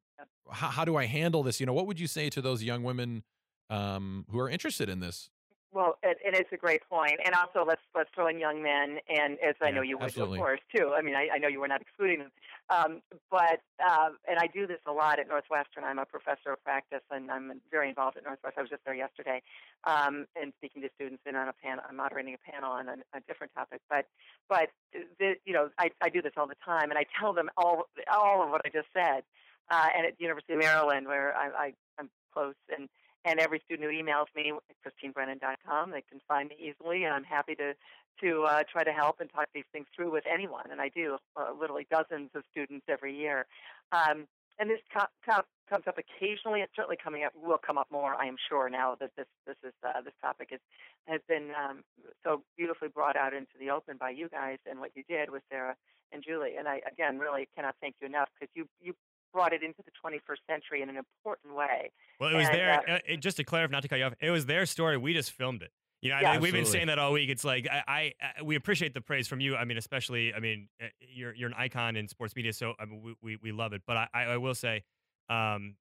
how, how do I handle this? You know, what would you say to those young women um, who are interested in this? Well, and, and it's a great point, and also let's let's throw in young men, and as I know you would, absolutely. of course, too. I mean, I, I know you were not excluding them, um, but uh, and I do this a lot at Northwestern. I'm a professor of practice, and I'm very involved at Northwestern. I was just there yesterday, um, and speaking to students and on a panel. I'm moderating a panel on a, a different topic, but but the, you know, I, I do this all the time, and I tell them all all of what I just said. Uh, and at the University of Maryland, where I, I I'm close and and every student who emails me at christinebrennan.com, they can find me easily, and I'm happy to to uh, try to help and talk these things through with anyone. And I do uh, literally dozens of students every year. Um, and this co- co- comes up occasionally. It's certainly coming up. Will come up more, I am sure. Now that this this is uh, this topic is has been um, so beautifully brought out into the open by you guys and what you did with Sarah and Julie. And I again really cannot thank you enough because you you brought it into the 21st century in an important way. Well, it was And, their. uh, Uh, it, just to clarify, not to cut you off, it was their story. We just filmed it. You know, I Yeah. mean, we've been saying that all week. It's like I, I, I, we appreciate the praise from you. I mean, especially, I mean, uh, you're you're an icon in sports media, so I mean, we we, we love it. But I, I, I will say, um,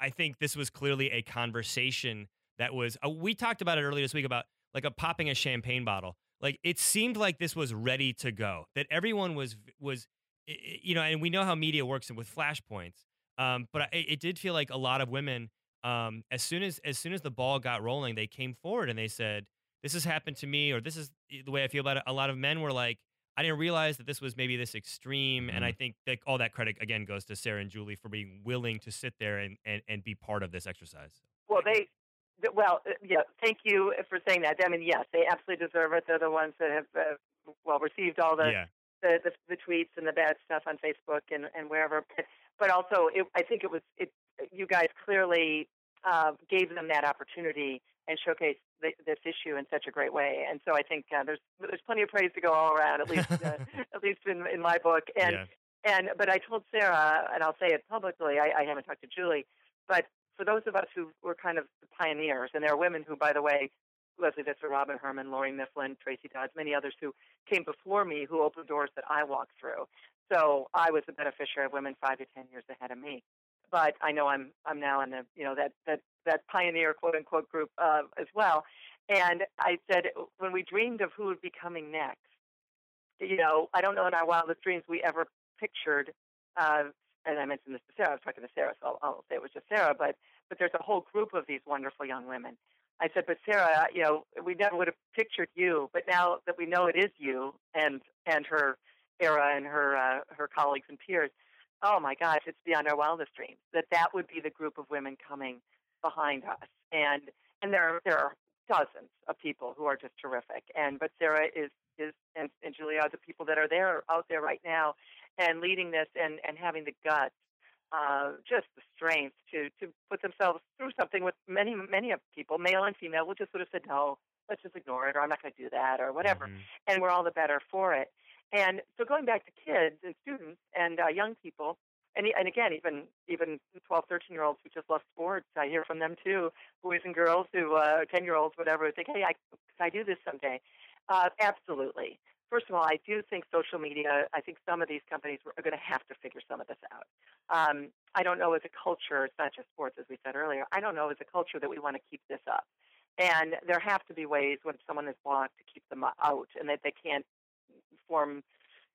I think this was clearly a conversation that was. Uh, we talked about it earlier this week about like a popping a champagne bottle. Like it seemed like this was ready to go. That everyone was was, i- i- you know, and we know how media works with flashpoints. Um, but I, it did feel like a lot of women, um, as soon as as soon as the ball got rolling, they came forward and they said, "This has happened to me," or "This is the way I feel about it." A lot of men were like, "I didn't realize that this was maybe this extreme," and I think that all that credit again goes to Sarah and Julie for being willing to sit there and and, and be part of this exercise. Well, they, well, uh, yeah. Thank you for saying that. I mean, yes, they absolutely deserve it. They're the ones that have, uh, well, received all the, yeah, the, the the tweets and the bad stuff on Facebook and and wherever. But, but also, it, I think it was it. You guys clearly uh, gave them that opportunity and showcased th- this issue in such a great way. And so I think uh, there's there's plenty of praise to go all around. At least uh, at least in in my book. And yeah. and but I told Sarah, and I'll say it publicly. I, I haven't talked to Julie, but for those of us who were kind of pioneers, and there are women who, by the way, Lesley Visser, Robin Herman, Lawrie Mifflin, Tracy Dodds, many others who came before me who opened doors that I walked through. So I was a beneficiary of women five to ten years ahead of me. But I know I'm I'm now in the you know that that that pioneer quote unquote group uh, as well. And I said when we dreamed of who would be coming next, you know, I don't know in our wildest dreams we ever pictured. Uh, and I mentioned this to Sarah. I was talking to Sarah, so I'll, I'll say it was just Sarah. But but there's a whole group of these wonderful young women. I said, but Sarah, you know, we never would have pictured you, but now that we know it is you and and her era and her uh, her colleagues and peers, oh my gosh, it's beyond our wildest dreams that that would be the group of women coming behind us. And and there are, there are dozens of people who are just terrific. And but Sarah is is and, and Julie are the people that are there out there right now and leading this and and having the guts uh, just the strength to to put themselves through something with many many of people, male and female, will just sort of say no, let's just ignore it, or I'm not going to do that, or whatever, Mhm. and we're all the better for it. And so going back to kids and students and uh, young people, and and again even even 12, 13 year olds who just love sports, I hear from them too, boys and girls who uh, 10 year olds whatever think, hey, I I do this someday. Uh, absolutely. First of all, I do think social media. I think some of these companies are going to have to figure some of this out. Um, I don't know as a culture, it's not just sports, as we said earlier. I don't know as a culture that we want to keep this up. And there have to be ways when someone is blocked to keep them out and that they can't form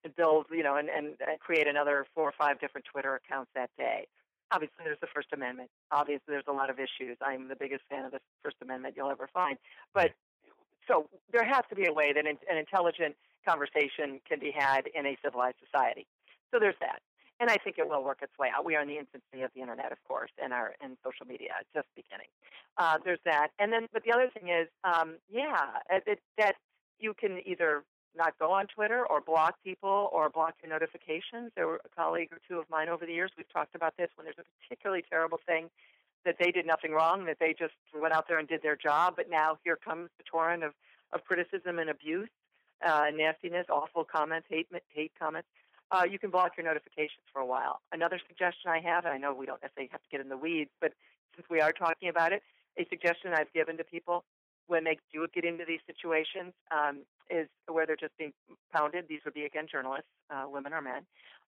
and build, you know, and, and, and create another four or five different Twitter accounts that day. obviously there's the First Amendment. Obviously there's a lot of issues. I'm the biggest fan of the First Amendment you'll ever find. But so there has to be a way that an, an intelligent conversation can be had in a civilized society. So there's that. And I think it will work its way out. We are in the infancy of the internet, of course, and our and social media, just beginning. Uh, there's that, and then, but the other thing is, um, yeah, it, it, that you can either not go on Twitter or block people or block your notifications. There were a colleague or two of mine over the years. We've talked about this when there's a particularly terrible thing that they did nothing wrong, that they just went out there and did their job, but now here comes the torrent of, of criticism and abuse, uh, nastiness, awful comments, hate hate comments. Uh, you can block your notifications for a while. Another suggestion I have, and I know we don't necessarily have to get in the weeds, but since we are talking about it, a suggestion I've given to people when they do get into these situations um, is where they're just being pounded. These would be again journalists, uh, women or men.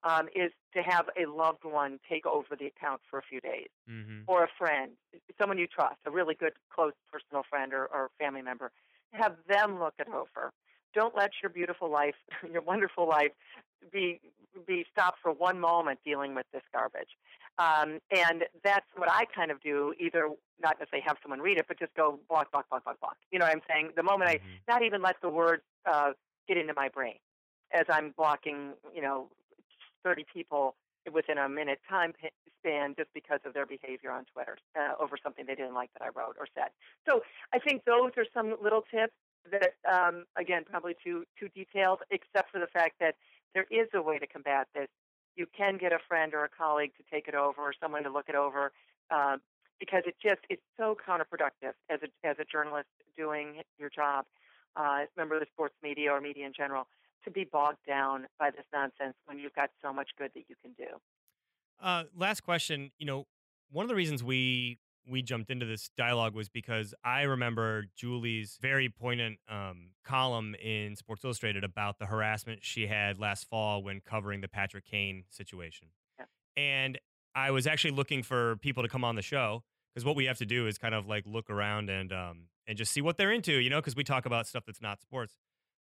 Um, is to have a loved one take over the account for a few days, Mm-hmm. or a friend, someone you trust, a really good, close personal friend or, or family member. Have them look it over. Don't let your beautiful life, your wonderful life, be be stopped for one moment dealing with this garbage. Um, and that's what I kind of do. Either not necessarily have someone read it, but just go block, block, block, block, block. You know what I'm saying? The moment I Mhm. not even let the words uh, get into my brain as I'm blocking, you know, 30 people within a minute time span just because of their behavior on Twitter uh, over something they didn't like that I wrote or said. So I think those are some little tips that, um, again, probably too too detailed, except for the fact that there is a way to combat this. You can get a friend or a colleague to take it over or someone to look it over. Um, because it just it's so counterproductive as a as a journalist doing your job, uh, as a member of the sports media or media in general, to be bogged down by this nonsense when you've got so much good that you can do. Uh, last question. You know, one of the reasons we we jumped into this dialogue was because I remember Julie's very poignant um, column in Sports Illustrated about the harassment she had last fall when covering the Patrick Kane situation. Yeah. And I was actually looking for people to come on the show because what we have to do is kind of like look around and um, and just see what they're into, you know, because we talk about stuff that's not sports.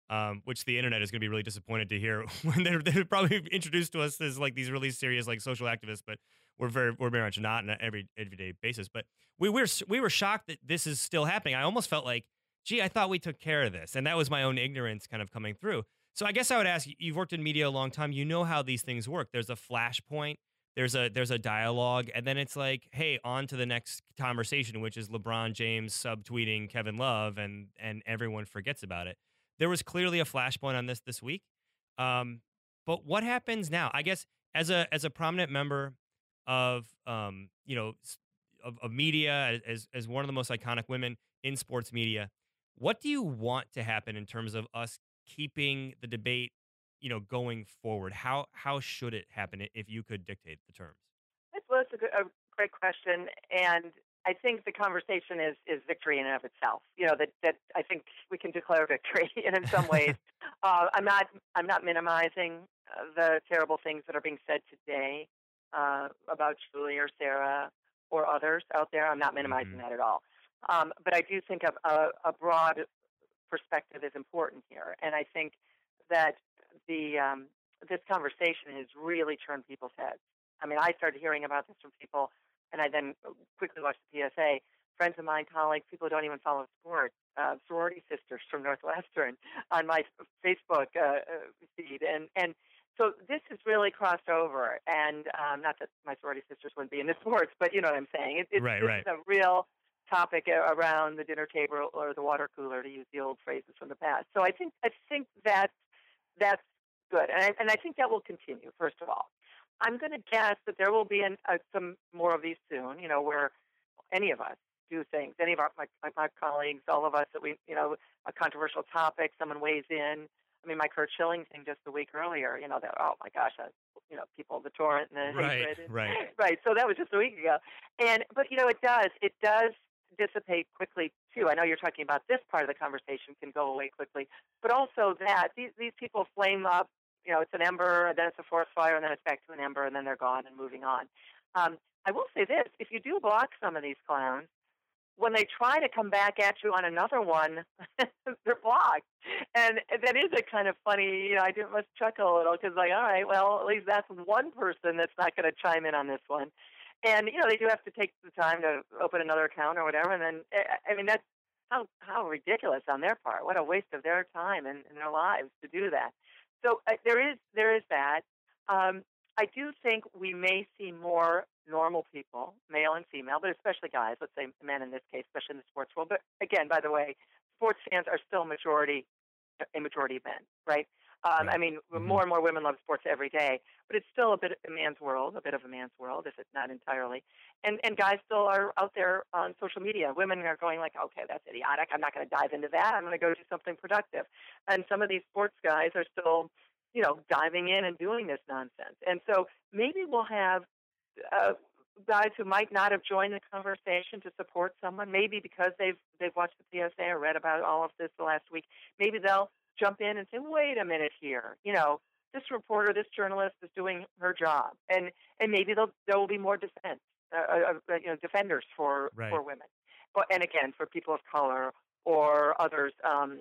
Um, which the internet is going to be really disappointed to hear when they're, they're probably introduced to us as like these really serious like social activists, but we're very we're very much not on an every everyday basis. But we were we were shocked that this is still happening. I almost felt like, gee, I thought we took care of this, and that was my own ignorance kind of coming through. So I guess I would ask you: You've worked in media a long time. You know how these things work. There's a flashpoint. There's a there's a dialogue, and then it's like, hey, on to the next conversation, which is LeBron James subtweeting Kevin Love, and and everyone forgets about it. There was clearly a flashpoint on this this week. Um, but what happens now? I guess as a as a prominent member of um, you know of, of media as as one of the most iconic women in sports media, what do you want to happen in terms of us keeping the debate, you know, going forward? How how should it happen if you could dictate the terms? That's, well, that's a, good, a great question, and I think the conversation is is victory in and of itself. You know that that I think we can declare victory, and in some ways, uh, I'm not I'm not minimizing uh, the terrible things that are being said today uh, about Julie or Sarah or others out there. I'm not minimizing Mhm. that at all, um, but I do think a, a, a broad perspective is important here, and I think that the um, this conversation has really turned people's heads. I mean, I started hearing about this from people, and I then quickly watched the PSA. Friends of mine, colleagues, people who don't even follow sports, uh, sorority sisters from Northwestern on my Facebook uh, uh, feed, and and so this has really crossed over. And um, not that my sorority sisters wouldn't be into sports, but you know what I'm saying. It, it's, Right, right. a real topic around the dinner table or the water cooler, to use the old phrases from the past. So I think I think that's that's good, and I, and I think that will continue. First of all, I'm going to guess that there will be an, uh, some more of these soon. You know, where any of us do things, any of our my, my, my colleagues, all of us that we, you know, a controversial topic, someone weighs in. I mean, my Curt Schilling thing just a week earlier. You know, that oh my gosh, I, you know, people the torrent and the Right, hatred. and- right. right. So that was just a week ago, and but you know, it does it does dissipate quickly too. I know you're talking about this part of the conversation can go away quickly, but also that these these people flame up. You know, it's an ember, and then it's a forest fire, and then it's back to an ember, and then they're gone and moving on. Um, I will say this: if you do block some of these clowns, when they try to come back at you on another one, they're blocked. And that is a kind of funny, you know, I do must chuckle a little because, like, all right, well, at least that's one person that's not going to chime in on this one. and you know they do have to take the time to open another account or whatever, and then eh, I mean that's how how ridiculous on their part. What a waste of their time and, and their lives to do that. So uh, there is there is that. Um, I do think we may see more normal people, male and female, but especially guys. Let's say men in this case, especially in the sports world. But again, by the way, sports fans are still majority a majority of men, right? Um, I mean, Mhm. more and more women love sports every day, but it's still a bit of a man's world, a bit of a man's world, if it's not entirely. And and guys still are out there on social media. Women are going like, okay, that's idiotic. I'm not going to dive into that. I'm going to go do something productive. And some of these sports guys are still, you know, diving in and doing this nonsense. And so maybe we'll have uh, guys who might not have joined the conversation to support someone, maybe because they've they've watched the PSA or read about all of this the last week. Maybe they'll jump in and say, "Wait a minute here, you know." This reporter, this journalist is doing her job, and and maybe there will be more defense, uh, uh, uh, you know, defenders for Right. for women, but and again for people of color or others, um,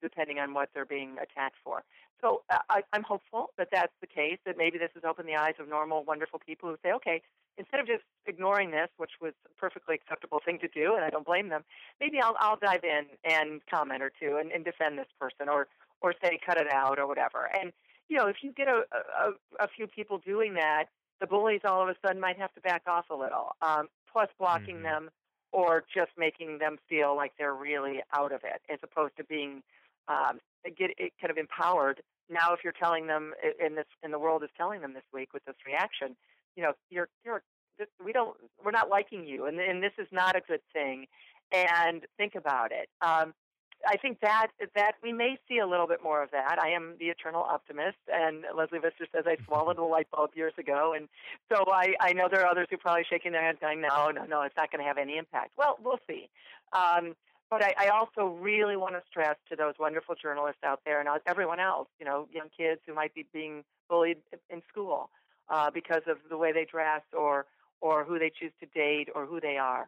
depending on what they're being attacked for. So uh, I, I'm hopeful that that's the case. That maybe this has opened the eyes of normal, wonderful people who say, okay, instead of just ignoring this, which was a perfectly acceptable thing to do, and I don't blame them, maybe I'll I'll dive in and comment or two and, and defend this person or or say cut it out or whatever. And you know, if you get a a, a few people doing that, the bullies all of a sudden might have to back off a little. Um, plus blocking Mhm. them or just making them feel like they're really out of it, as opposed to being um, get it kind of empowered. Now, if you're telling them in this, in the world is telling them this week with this reaction, you know, you're you're we don't we're not liking you, and and this is not a good thing. And think about it. Um, I think that that we may see a little bit more of that. I am the eternal optimist, and Lesley Visser says I swallowed a light bulb years ago, and so I I know there are others who are probably shaking their heads going, no, no, no, it's not going to have any impact. Well, we'll see. Um, but I, I also really want to stress to those wonderful journalists out there and everyone else, you know, young kids who might be being bullied in school uh, because of the way they dress or or who they choose to date or who they are.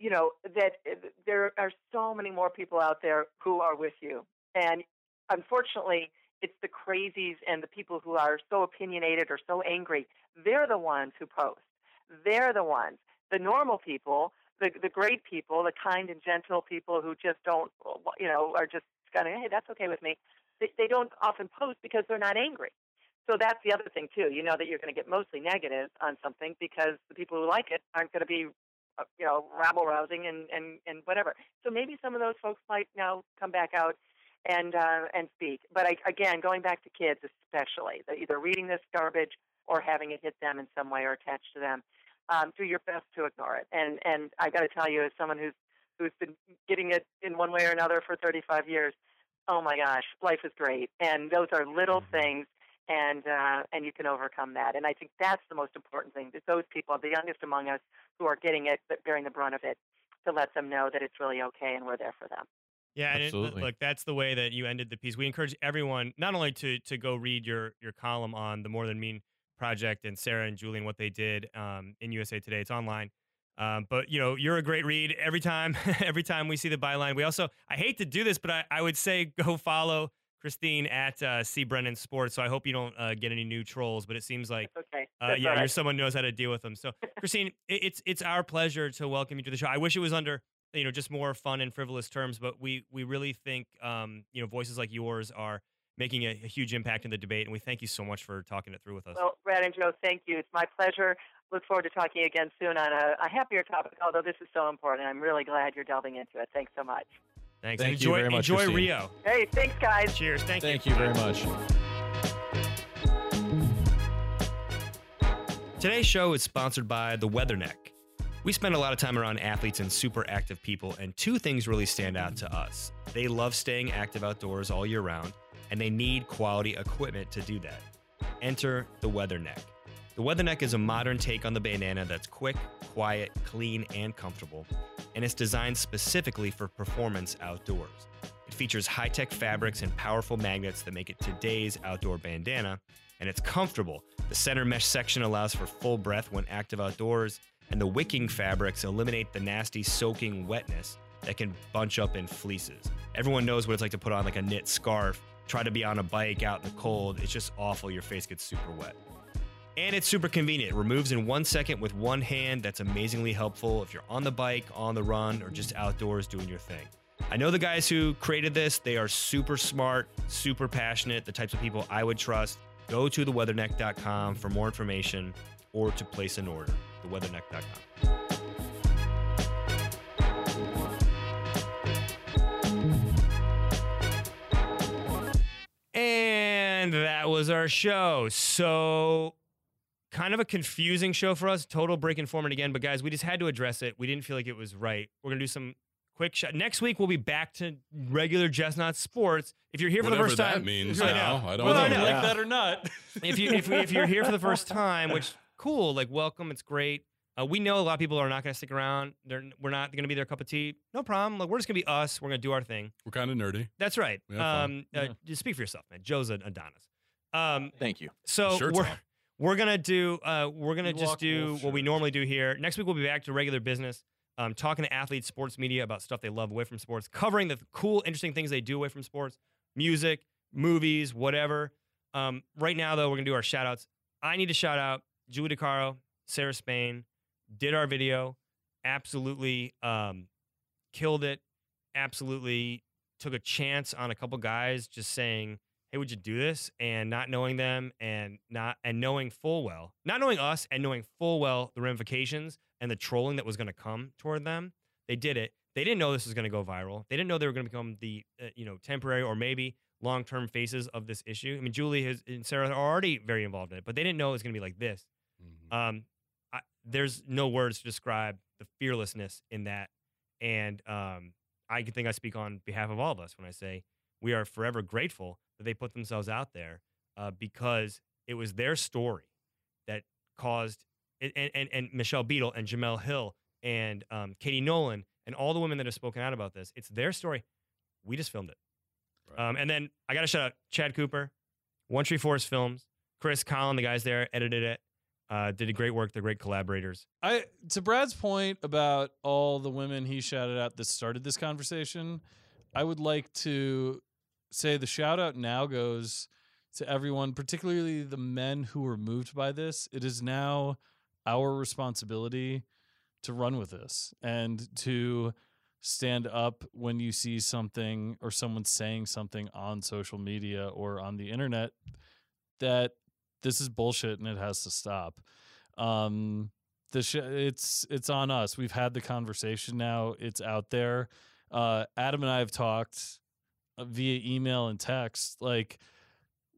You know that uh, there are so many more people out there who are with you, and unfortunately, it's the crazies and the people who are so opinionated or so angry. They're the ones who post. They're the ones. The normal people, the the great people, the kind and gentle people who just don't, you know, are just kind of, hey, that's okay with me. They, they don't often post because they're not angry. So that's the other thing too. You know that you're going to get mostly negatives on something because the people who like it aren't going to be, uh, you know, rabble rousing and and and whatever. So maybe some of those folks might now come back out and uh, and speak. But I, again, going back to kids especially, they're either reading this garbage or having it hit them in some way or attached to them. Um, do your best to ignore it. And and I got to tell you, as someone who's who's been getting it in one way or another for 35 years, oh my gosh, life is great. And those are little things, and uh, and you can overcome that. And I think that's the most important thing. That those people, the youngest among us, who are getting it, but bearing the brunt of it, to let them know that it's really okay and we're there for them. Yeah, and it, Absolutely. look, that's the way that you ended the piece. We encourage everyone not only to to go read your your column on the More Than Mean project and Sarah and Julian what they did um, in USA Today. It's online, um, but you know you're a great read every time. every time we see the byline, we also I hate to do this, but I, I would say go follow Christine at uh, C Brennan Sports. So I hope you don't uh, get any new trolls, but it seems like It's okay. uh, That's yeah, all you're someone knows how to deal with them. So, Christine, it, it's it's our pleasure to welcome you to the show. I wish it was under you know just more fun and frivolous terms, but we we really think um, you know voices like yours are making a, a huge impact in the debate, and we thank you so much for talking it through with us. Well, Brad and Joe, thank you. It's my pleasure. Look forward to talking again soon on a, a happier topic, although this is so important. I'm really glad you're delving into it. Thanks so much. Thanks. thank and you enjoy very much, enjoy Christine. Rio. Hey, thanks, guys. Cheers. Thank, Thank you very much. Today's show is sponsored by the Weatherneck. We spend a lot of time around athletes and super active people, and two things really stand out to us. They love staying active outdoors all year round, and they need quality equipment to do that. Enter the Weatherneck. The Weatherneck is a modern take on the bandana that's quick, quiet, clean, and comfortable, and it's designed specifically for performance outdoors. It features high tech fabrics and powerful magnets that make it today's outdoor bandana, and it's comfortable. The center mesh section allows for full breath when active outdoors, and the wicking fabrics eliminate the nasty soaking wetness that can bunch up in fleeces. Everyone knows what it's like to put on like a knit scarf, try to be on a bike out in the cold. It's just awful. Your face gets super wet. And it's super convenient. It removes in one second with one hand. That's amazingly helpful if you're on the bike, on the run, or just outdoors doing your thing. I know the guys who created this, they are super smart, super passionate, the types of people I would trust. Go to theweatherneck.com for more information or to place an order. Theweatherneck.com. And that was our show. So, kind of a confusing show for us. Total break in format again. But, guys, we just had to address it. We didn't feel like it was right. We're going to do some quick shot. Next week, we'll be back to regular Just Not Sports. If you're here for Whatever the first that time, means I now. know. I don't Well, I know. know. like that or not. if you if, if you're here for the first time, which cool, like welcome, it's great. Uh, we know a lot of people are not going to stick around. They're we're not going to be their cup of tea. No problem. Like we're just going to be us. We're going to do our thing. We're kind of nerdy. That's right. We have. Um, uh, just speak for yourself, man. Joe's an Adonis. Um, Thank you. so Shirt's we're off. we're gonna do uh, we're gonna You just do what we normally do here. Next week we'll be back to regular business. Um, talking to athletes, sports media about stuff they love away from sports, covering the cool, interesting things they do away from sports, music, movies, whatever. Um, right now though, we're gonna do our shout outs. I need to shout out Julie DiCaro, Sarah Spain, did our video, absolutely um, killed it, absolutely took a chance on a couple guys just saying, "Hey, would you do this?" and not knowing them and not and knowing full well, not knowing us and knowing full well the ramifications and the trolling that was going to come toward them. They did it. They didn't know this was going to go viral. They didn't know they were going to become the uh, you know temporary or maybe long-term faces of this issue. I mean, Julie has, and Sarah are already very involved in it, but they didn't know it was going to be like this. Mhm. Um, there's no words to describe the fearlessness in that, and um, I think I speak on behalf of all of us when I say we are forever grateful that they put themselves out there uh, because it was their story that caused and and, and Michelle Beadle and Jemele Hill and um, Katie Nolan and all the women that have spoken out about this. It's their story. We just filmed it. Right. Um, and then I got to shout out Chad Cooper, One Tree Forest Films, Chris Collin, the guys there edited it. Uh, did a great work. They're great collaborators. I to Brad's point about all the women he shouted out that started this conversation, I would like to say the shout out now goes to everyone, particularly the men who were moved by this. It is now our responsibility to run with this and to stand up when you see something or someone saying something on social media or on the internet that this is bullshit and it has to stop. Um, the sh- it's it's on us. We've had the conversation now. It's out there. Uh, Adam and I have talked uh, via email and text. Like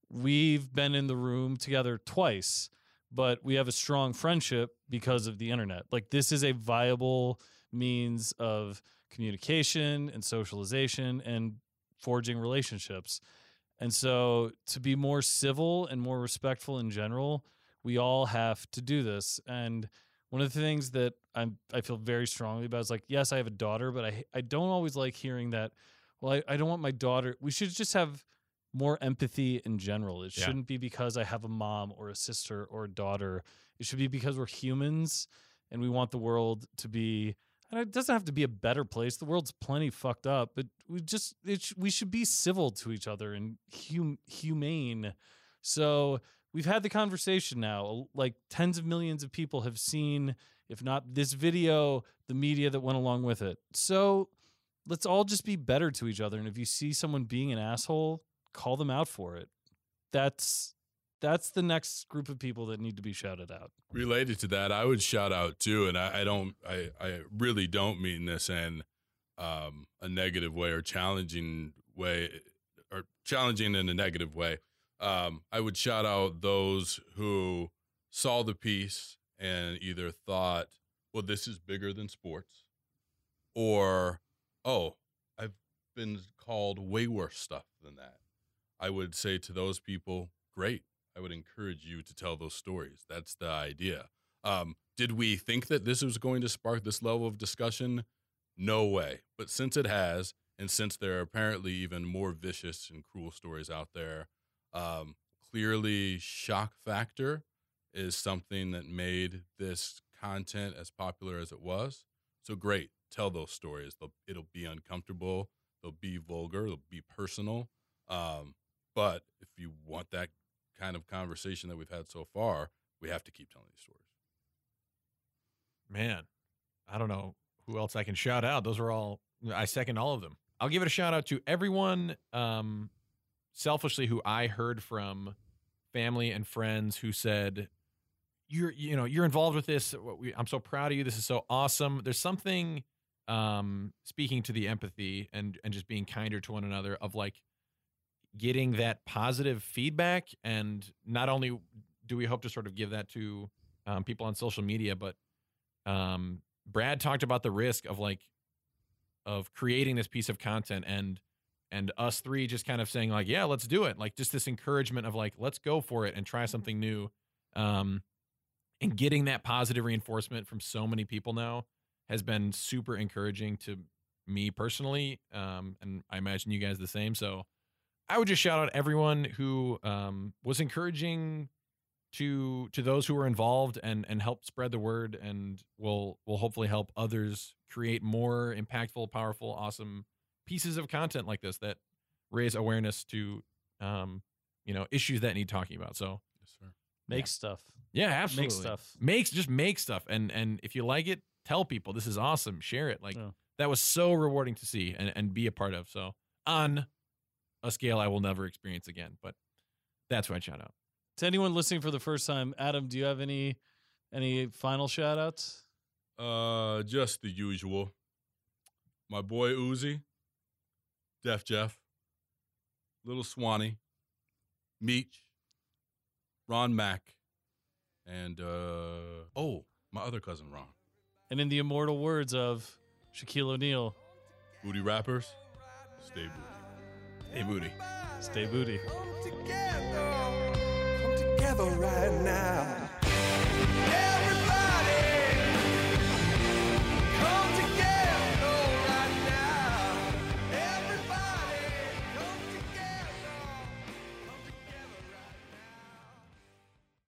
we've been in the room together twice, but we have a strong friendship because of the internet. Like this is a viable means of communication and socialization and forging relationships. And so to be more civil and more respectful in general, we all have to do this. And one of the things that I'm I feel very strongly about is like, yes, I have a daughter, but I I don't always like hearing that. Well, I, I don't want my daughter. We should just have more empathy in general. It Yeah. shouldn't be because I have a mom or a sister or a daughter. It should be because we're humans and we want the world to be and it doesn't have to be a better place. The world's plenty fucked up, but we just sh- we should be civil to each other and hum- humane. So we've had the conversation now. Like tens of millions of people have seen, if not this video, the media that went along with it. So let's all just be better to each other. And if you see someone being an asshole, call them out for it. That's that's the next group of people that need to be shouted out. related to that, I would shout out too, and I, I don't, I, I really don't mean this in um, a negative way or challenging way, or challenging in a negative way. Um, I would shout out those who saw the piece and either thought, "Well, this is bigger than sports," or, "Oh, I've been called way worse stuff than that." I would say to those people, "Great." I would encourage you to tell those stories. That's the idea. Um, did we think that this was going to spark this level of discussion? No way. But since it has, and since there are apparently even more vicious and cruel stories out there, um, clearly shock factor is something that made this content as popular as it was. So great, tell those stories. They'll, it'll be uncomfortable. They'll be vulgar. They'll be personal. Um, but if you want that kind of conversation that we've had so far, we have to keep telling these stories. Man, I don't know who else I can shout out. Those are all I second all of them. I'll give it a shout out to everyone um selfishly who I heard from family and friends who said you're you know, you're involved with this. I'm so proud of you. This is so awesome. There's something um speaking to the empathy and and just being kinder to one another of like getting that positive feedback and not only do we hope to sort of give that to um, people on social media but um, Brad talked about the risk of like of creating this piece of content and and us three just kind of saying like yeah let's do it. Like just this encouragement of like let's go for it and try something new um and getting that positive reinforcement from so many people now has been super encouraging to me personally um and I imagine you guys the same so I would just shout out everyone who um was encouraging to to those who are involved and and help spread the word and will will hopefully help others create more impactful powerful awesome pieces of content like this that raise awareness to um you know issues that need talking about so Yes, sir. Make stuff. yeah absolutely Make stuff. makes just make stuff and and if you like it tell people this is awesome share it like Yeah. that was so rewarding to see and, and be a part of so on a scale i will never experience again but that's what i shout out To anyone listening for the first time, Adam, do you have any any final shout outs? Uh, just the usual. My boy Uzi, Def Jeff, Little Swanee, Meech, Ron Mack, and uh oh, my other cousin Ron. And in the immortal words of Shaquille O'Neal, Booty rappers, stay booty. Hey booty stay booty. Come together, come together right now. Everybody,